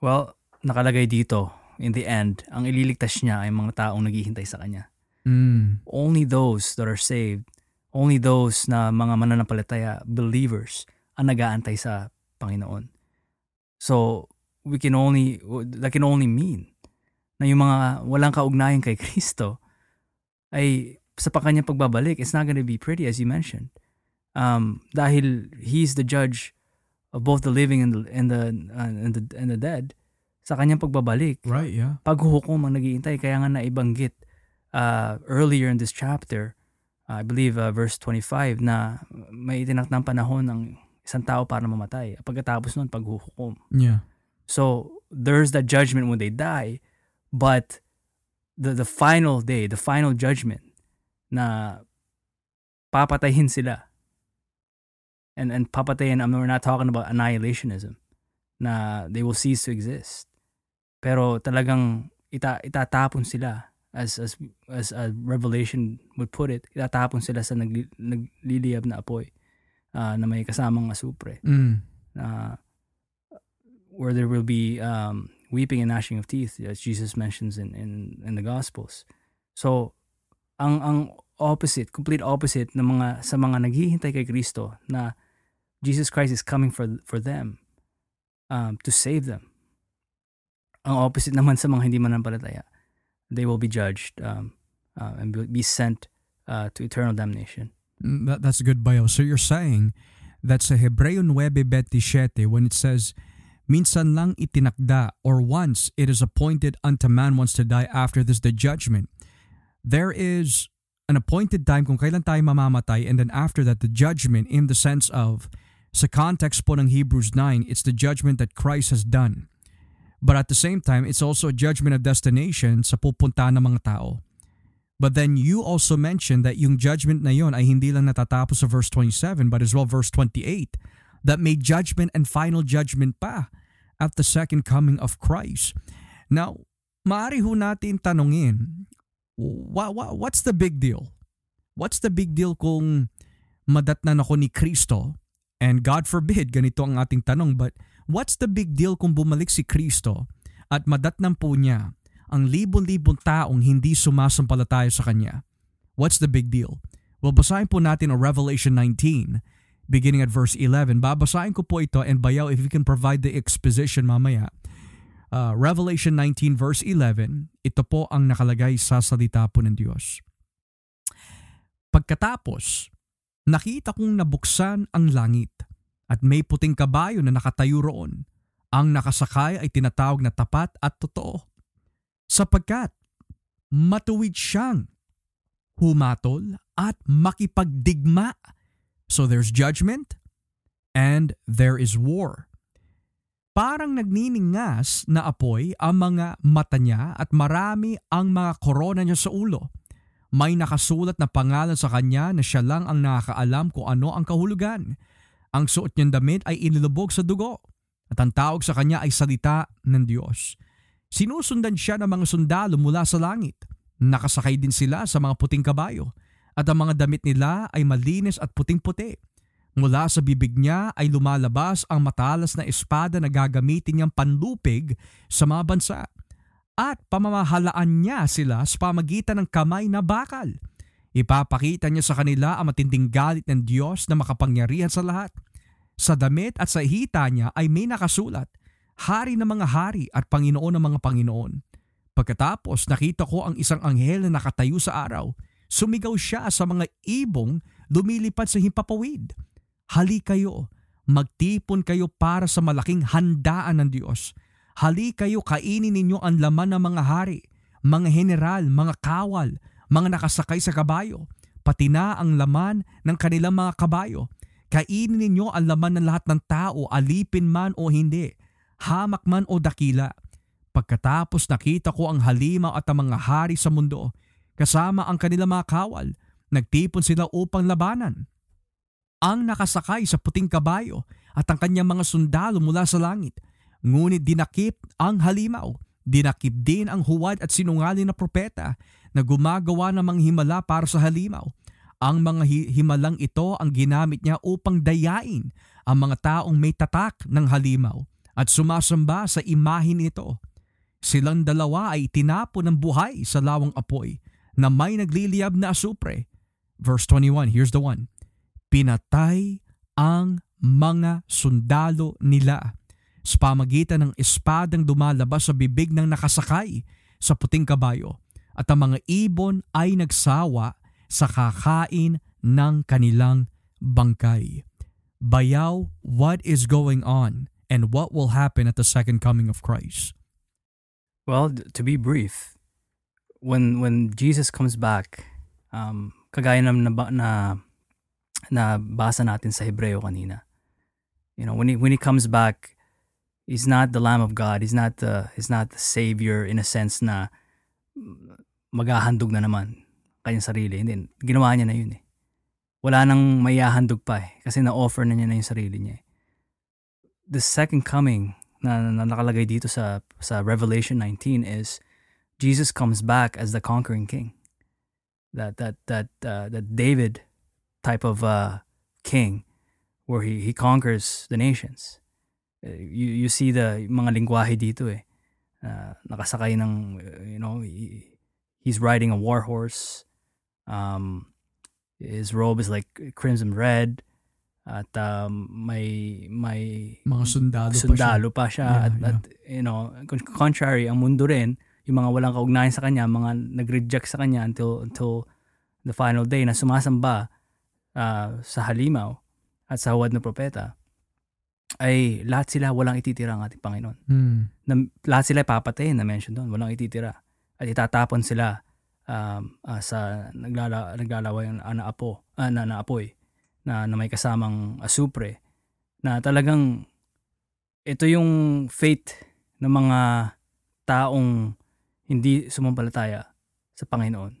Well, nakalagay dito, in the end, ang ililigtas niya ay mga taong naghihintay sa kanya. Mm. Only those that are saved, only those na mga mananampalataya, believers, ang nag-aantay sa Panginoon. So, we can only, that can only mean na yung mga walang kaugnayan kay Kristo ay sa kanyang pagbabalik, it's not to be pretty as you mentioned. Um, dahil He's the judge of both the living and the, and the, uh, and the, and the dead, sa kanyang pagbabalik, Right, yeah. paghuhukom ang naghihintay. Kaya nga naibanggit uh, earlier in this chapter, uh, I believe uh, verse 25, na may itinakdang panahon ng isang tao para mamatay. Pagkatapos nun, paghuhukom. Yeah. So, there's that judgment when they die, but the, the final day, the final judgment, na papatayin sila. And, and papatayin, I mean, we're not talking about annihilationism, na they will cease to exist. Pero talagang ita, itatapon sila as as as a revelation would put it, itatapon sila sa nagli, nagliliyab na apoy uh, na may kasamang asupre. Mm. Uh, where there will be um, weeping and gnashing of teeth, as Jesus mentions in, in, in the Gospels. So, ang ang opposite, complete opposite ng mga sa mga naghihintay kay Kristo na Jesus Christ is coming for for them um, to save them. Ang opposite naman sa mga hindi mananampalataya, they will be judged um, uh, and be sent uh, to eternal damnation. Mm, That, that's good, Bayo. So you're saying that sa Hebreo 9.27, when it says, Minsan lang itinakda, or once it is appointed unto man once to die, after this the judgment. There is an appointed time kung kailan tayo mamamatay, and then after that, the judgment in the sense of, sa context po ng Hebrews 9, it's the judgment that Christ has done. But at the same time, it's also a judgment of destination sa pupunta ng mga tao. But then you also mentioned that yung judgment na yon ay hindi lang natatapos sa verse 27 but as well verse 28 that may judgment and final judgment pa at the second coming of Christ. Now, maaari ho natin tanungin, what, what, what's the big deal? What's the big deal kung madatnan ako ni Kristo? And God forbid, ganito ang ating tanong, but what's the big deal kung bumalik si Kristo at madatnan po niya ang libon-libon taong hindi sumasampalataya sa Kanya. What's the big deal? Well, basahin po natin ang Revelation 19, beginning at verse 11. Babasahin ko po ito and bayaw if you can provide the exposition mamaya. Uh, Revelation 19 verse 11, ito po ang nakalagay sa salita po ng Diyos. Pagkatapos, nakita kong nabuksan ang langit at may puting kabayo na nakatayo roon. Ang nakasakay ay tinatawag na tapat at totoo sapagkat matuwid siyang humatol at makipagdigma. So there's judgment and there is war. Parang nagniningas na apoy ang mga mata niya at marami ang mga korona niya sa ulo. May nakasulat na pangalan sa kanya na siya lang ang nakakaalam kung ano ang kahulugan. Ang suot niyang damit ay inilubog sa dugo at ang tawag sa kanya ay salita ng Diyos. Sinusundan siya ng mga sundalo mula sa langit. Nakasakay din sila sa mga puting kabayo at ang mga damit nila ay malinis at puting-puti. Mula sa bibig niya ay lumalabas ang matalas na espada na gagamitin niyang panlupig sa mga bansa. At pamamahalaan niya sila sa pamagitan ng kamay na bakal. Ipapakita niya sa kanila ang matinding galit ng Diyos na makapangyarihan sa lahat. Sa damit at sa hita niya ay may nakasulat, hari ng mga hari at Panginoon ng mga Panginoon. Pagkatapos nakita ko ang isang anghel na nakatayo sa araw. Sumigaw siya sa mga ibong lumilipad sa himpapawid. Hali kayo, magtipon kayo para sa malaking handaan ng Diyos. Hali kayo kainin ninyo ang laman ng mga hari, mga general, mga kawal, mga nakasakay sa kabayo, pati na ang laman ng kanilang mga kabayo. Kainin ninyo ang laman ng lahat ng tao, alipin man o hindi hamak man o dakila. Pagkatapos nakita ko ang halimaw at ang mga hari sa mundo, kasama ang kanilang mga kawal, nagtipon sila upang labanan. Ang nakasakay sa puting kabayo at ang kanyang mga sundalo mula sa langit, ngunit dinakip ang halimaw, dinakip din ang huwad at sinungaling na propeta na gumagawa ng mga himala para sa halimaw. Ang mga himalang ito ang ginamit niya upang dayain ang mga taong may tatak ng halimaw at sumasamba sa imahin nito. Silang dalawa ay tinapo ng buhay sa lawang apoy na may nagliliyab na asupre. Verse 21, here's the one. Pinatay ang mga sundalo nila sa pamagitan ng espadang dumalabas sa bibig ng nakasakay sa puting kabayo at ang mga ibon ay nagsawa sa kakain ng kanilang bangkay. Bayaw, what is going on? and what will happen at the second coming of Christ? Well, to be brief, when when Jesus comes back, um, kagaya na, na, na, na basa natin sa Hebreo kanina, you know, when he, when he comes back, he's not the Lamb of God. He's not the, he's not the Savior in a sense na maghahandog na naman kanyang sarili. Hindi, ginawa niya na yun eh. Wala nang mayahandog pa eh. Kasi na-offer na niya na yung sarili niya eh the second coming na, na nakalagay dito sa sa Revelation 19 is Jesus comes back as the conquering king. That that that uh, that David type of uh, king where he he conquers the nations. Uh, you you see the mga lingwahe dito eh. Uh, nakasakay ng you know he, he's riding a war horse. Um his robe is like crimson red at um, may may mga sundalo, sundalo pa siya, pa siya. Yeah, at, yeah. at you know contrary ang mundo rin yung mga walang kaugnayan sa kanya mga nag-reject sa kanya until until the final day na sumasamba uh, sa halimaw at sa huwad na propeta ay lahat sila walang ititira ang ating Panginoon. Hmm. Na, lahat sila papatayin na mention doon, walang ititira. At itatapon sila um, uh, sa naglala, naglalaway ng na apo, uh, na, na apoy na, na may kasamang asupre na talagang ito yung fate ng mga taong hindi sumampalataya sa Panginoon.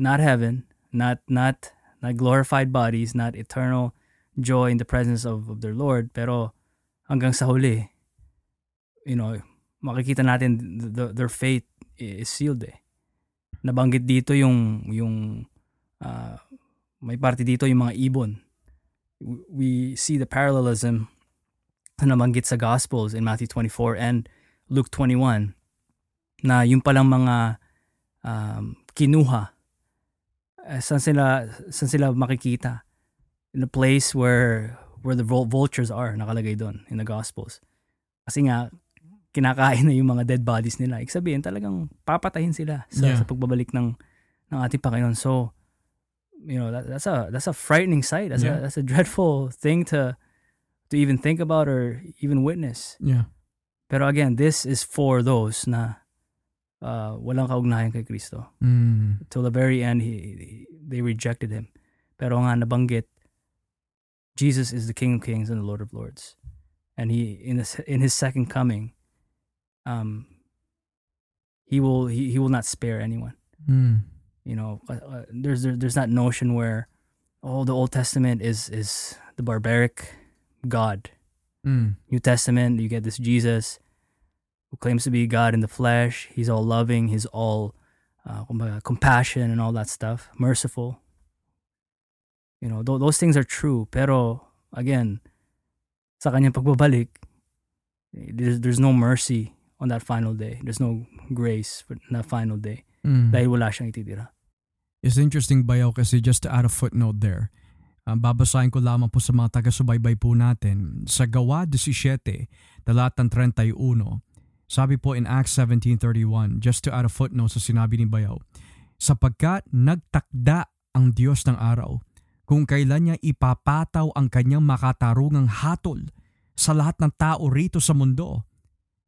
not heaven, not not not glorified bodies, not eternal joy in the presence of, of their Lord, pero hanggang sa huli, you know, makikita natin the, their fate is sealed eh. Nabanggit dito yung yung uh, may parte dito yung mga ibon. We see the parallelism na nabanggit sa Gospels in Matthew 24 and Luke 21 na yung palang mga um, kinuha uh, saan sila saan sila makikita in a place where where the vultures are nakalagay doon in the gospels kasi nga kinakain na yung mga dead bodies nila. Ibig sabihin, talagang papatayin sila sa, yeah. sa pagbabalik ng, ng ating Panginoon. So, you know, that, that's a that's a frightening sight. That's yeah. a that's a dreadful thing to to even think about or even witness. Yeah. Pero again, this is for those na uh, walang kaugnayan kay Kristo. Mm. Till the very end, he, he, they rejected him. Pero nga nabanggit, Jesus is the King of Kings and the Lord of Lords. And he in his, in his second coming, um, he will he, he will not spare anyone. Mm. You know, uh, uh, there's there, there's that notion where oh the Old Testament is is the barbaric God. Mm. New Testament, you get this Jesus who claims to be God in the flesh. He's all loving. He's all uh, compassion and all that stuff, merciful. You know, th- those things are true. Pero again, sa kanyang pagbabalik, there's, there's no mercy on that final day. There's no grace for that final day. Mm. Dahil wala siyang ititira. It's interesting, Bayaw, kasi just to add a footnote there, um, babasahin ko lamang po sa mga taga-subaybay po natin. Sa Gawa 17, talatang 31, sabi po in Acts 17.31, just to add a footnote sa sinabi ni Bayaw, sapagkat nagtakda ang Diyos ng araw kung kailan niya ipapataw ang kanyang makatarungang hatol sa lahat ng tao rito sa mundo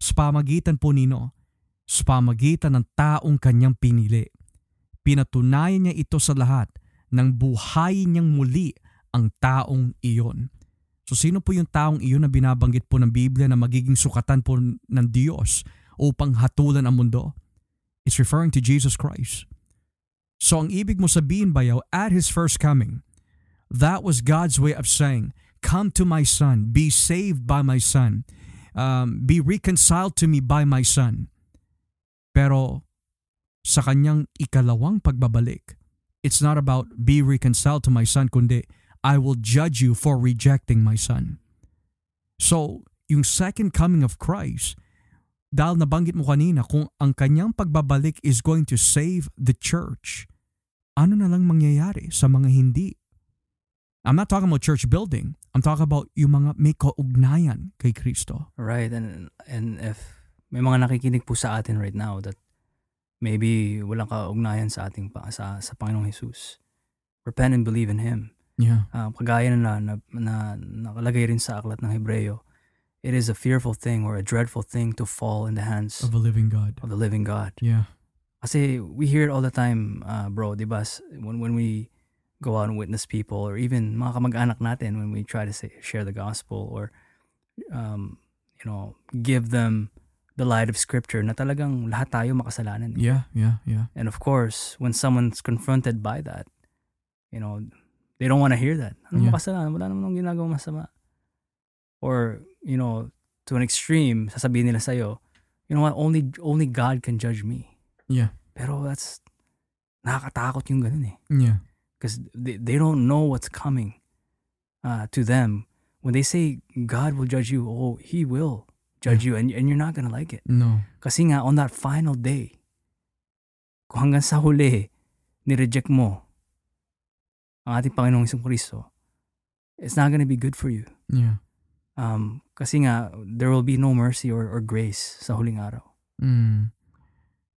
sa pamagitan po nino, sa pamagitan ng taong kanyang pinili. Pinatunayan niya ito sa lahat nang buhayin niyang muli ang taong iyon. So sino po yung taong iyon na binabanggit po ng Biblia na magiging sukatan po ng Diyos upang hatulan ang mundo? It's referring to Jesus Christ. So ang ibig mo sabihin bayaw at His first coming, that was God's way of saying, Come to my son, be saved by my son um, be reconciled to me by my son. Pero sa kanyang ikalawang pagbabalik, it's not about be reconciled to my son, kundi I will judge you for rejecting my son. So, yung second coming of Christ, dahil nabanggit mo kanina kung ang kanyang pagbabalik is going to save the church, ano na lang mangyayari sa mga hindi I'm not talking about church building. I'm talking about yung mga may kaugnayan kay Kristo. Right. And, and if may mga nakikinig po sa atin right now that maybe walang kaugnayan sa ating sa, sa Panginoong Jesus, repent and believe in Him. Yeah. Uh, kagaya na, na, na nakalagay rin sa aklat ng Hebreo, it is a fearful thing or a dreadful thing to fall in the hands of the living God. Of the living God. Yeah. Kasi we hear it all the time, uh, bro, di ba? When, when we go out and witness people or even mga kamag-anak natin when we try to say, share the gospel or um, you know, give them the light of scripture na talagang lahat tayo makasalanan. Yeah, yeah, yeah. And of course, when someone's confronted by that, you know, they don't want to hear that. Ano yeah. makasalanan? Wala naman ginagawa masama. Or, you know, to an extreme, sasabihin nila sa'yo, you know what, only only God can judge me. Yeah. Pero that's, nakakatakot yung ganun eh. Yeah because they, they don't know what's coming uh, to them. When they say God will judge you, oh, He will judge yeah. you, and, and you're not gonna like it. No. Kasi nga, on that final day, kung hanggang sa huli, ni-reject mo ang ating Panginoong Isang Kristo, it's not gonna be good for you. Yeah. Um, kasi nga, there will be no mercy or, or grace sa huling araw. Mm.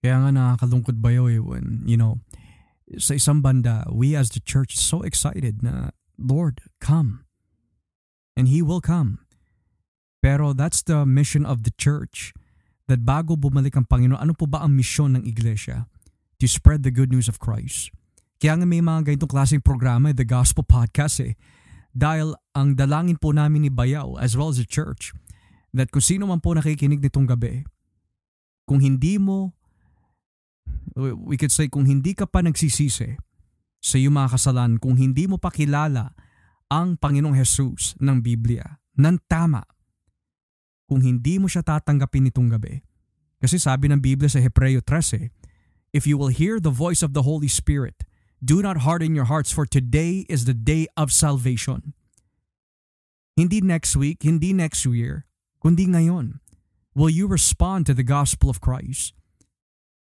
Kaya nga nakakalungkot ba yun eh, when, you know, sa isang banda, we as the church so excited na, Lord, come. And He will come. Pero that's the mission of the church. That bago bumalik ang Panginoon, ano po ba ang misyon ng iglesia? To spread the good news of Christ. Kaya nga may mga ganitong klaseng programa, the Gospel Podcast eh. Dahil ang dalangin po namin ni Bayaw as well as the church, that kung sino man po nakikinig nitong gabi, kung hindi mo we could say kung hindi ka pa nagsisisi sa iyong mga kasalanan kung hindi mo pa kilala ang Panginoong Jesus ng Biblia ng tama. Kung hindi mo siya tatanggapin nitong gabi. Kasi sabi ng Biblia sa Hebreo 13, If you will hear the voice of the Holy Spirit, do not harden your hearts for today is the day of salvation. Hindi next week, hindi next year, kundi ngayon. Will you respond to the gospel of Christ?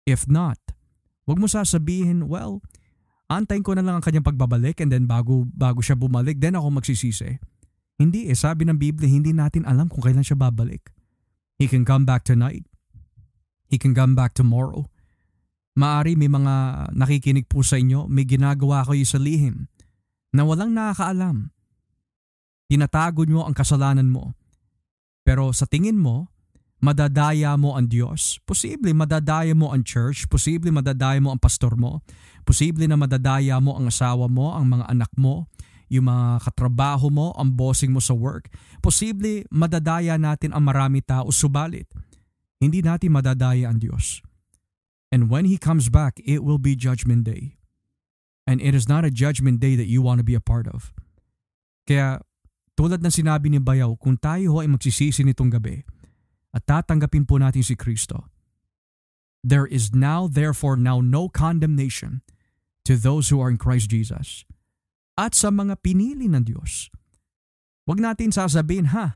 If not, wag mo sasabihin, well, antayin ko na lang ang kanyang pagbabalik and then bago, bago siya bumalik, then ako magsisisi. Hindi eh, sabi ng Biblia, hindi natin alam kung kailan siya babalik. He can come back tonight. He can come back tomorrow. Maari may mga nakikinig po sa inyo, may ginagawa kayo sa lihim na walang nakakaalam. Tinatago nyo ang kasalanan mo. Pero sa tingin mo, madadaya mo ang Diyos. Posible madadaya mo ang church, posible madadaya mo ang pastor mo, posible na madadaya mo ang asawa mo, ang mga anak mo, yung mga katrabaho mo, ang bossing mo sa work. Posible madadaya natin ang marami tao, subalit hindi natin madadaya ang Diyos. And when He comes back, it will be Judgment Day. And it is not a Judgment Day that you want to be a part of. Kaya tulad ng sinabi ni Bayaw, kung tayo ho ay magsisisi nitong gabi at tatanggapin po natin si Kristo, there is now therefore now no condemnation to those who are in Christ Jesus at sa mga pinili ng Diyos. Huwag natin sasabihin, ha,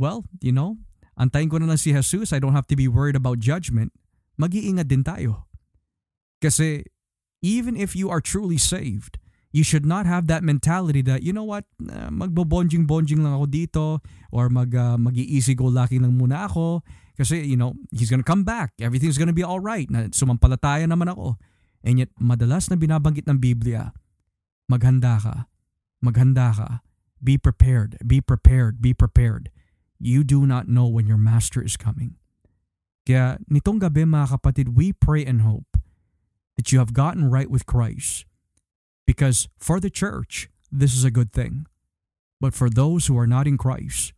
well, you know, antayin ko na lang si Jesus, I don't have to be worried about judgment. Mag-iingat din tayo. Kasi even if you are truly saved, you should not have that mentality that, you know what, uh, magbo-bonjing-bonjing lang ako dito or mag, uh, mag-easy go lucky lang muna ako kasi, you know, he's gonna come back. Everything's gonna be alright. Na sumampalataya naman ako. And yet, madalas na binabanggit ng Biblia, maghanda ka, maghanda ka, be prepared, be prepared, be prepared. You do not know when your master is coming. Kaya nitong gabi mga kapatid, we pray and hope that you have gotten right with Christ Because for the church, this is a good thing. But for those who are not in Christ,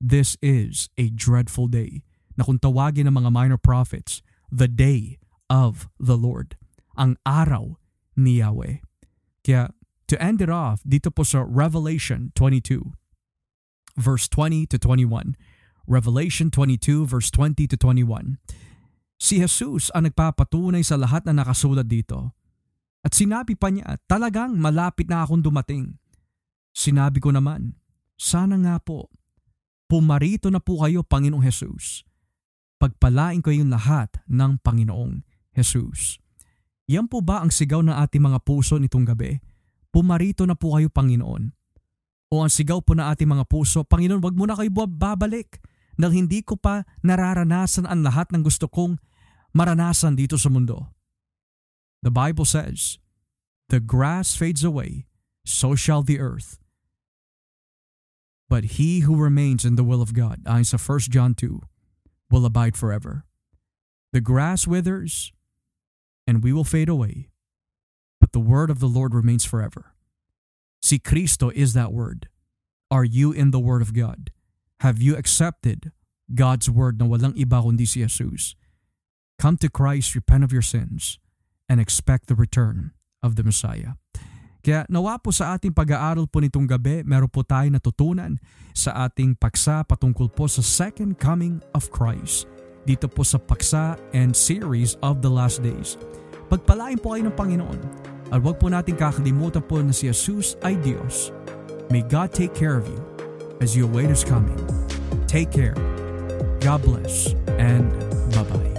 this is a dreadful day na kung tawagin ng mga minor prophets, the day of the Lord, ang araw ni Yahweh. Kaya to end it off, dito po sa Revelation 22, verse 20 to 21. Revelation 22 verse 20 to 21. Si Jesus ang nagpapatunay sa lahat na nakasulat dito at sinabi pa niya, talagang malapit na akong dumating. Sinabi ko naman, sana nga po, pumarito na po kayo Panginoong Jesus. Pagpalain ko yung lahat ng Panginoong Jesus. Yan po ba ang sigaw ng ating mga puso nitong gabi? Pumarito na po kayo Panginoon. O ang sigaw po ng ating mga puso, Panginoon, wag mo na kayo babalik dahil hindi ko pa nararanasan ang lahat ng gusto kong maranasan dito sa mundo. The Bible says, The grass fades away, so shall the earth. But he who remains in the will of God, ayon sa 1 John 2, will abide forever. The grass withers, and we will fade away, but the word of the Lord remains forever. Si Cristo is that word. Are you in the word of God? Have you accepted God's word na walang iba kundi si Jesus? Come to Christ, repent of your sins, and expect the return of the Messiah. Kaya nawa po sa ating pag-aaral po nitong gabi, meron po tayo natutunan sa ating paksa patungkol po sa second coming of Christ. Dito po sa paksa and series of the last days. Pagpalain po kayo ng Panginoon at huwag po natin kakalimutan po na si Jesus ay Diyos. May God take care of you as you await His coming. Take care. God bless and bye-bye.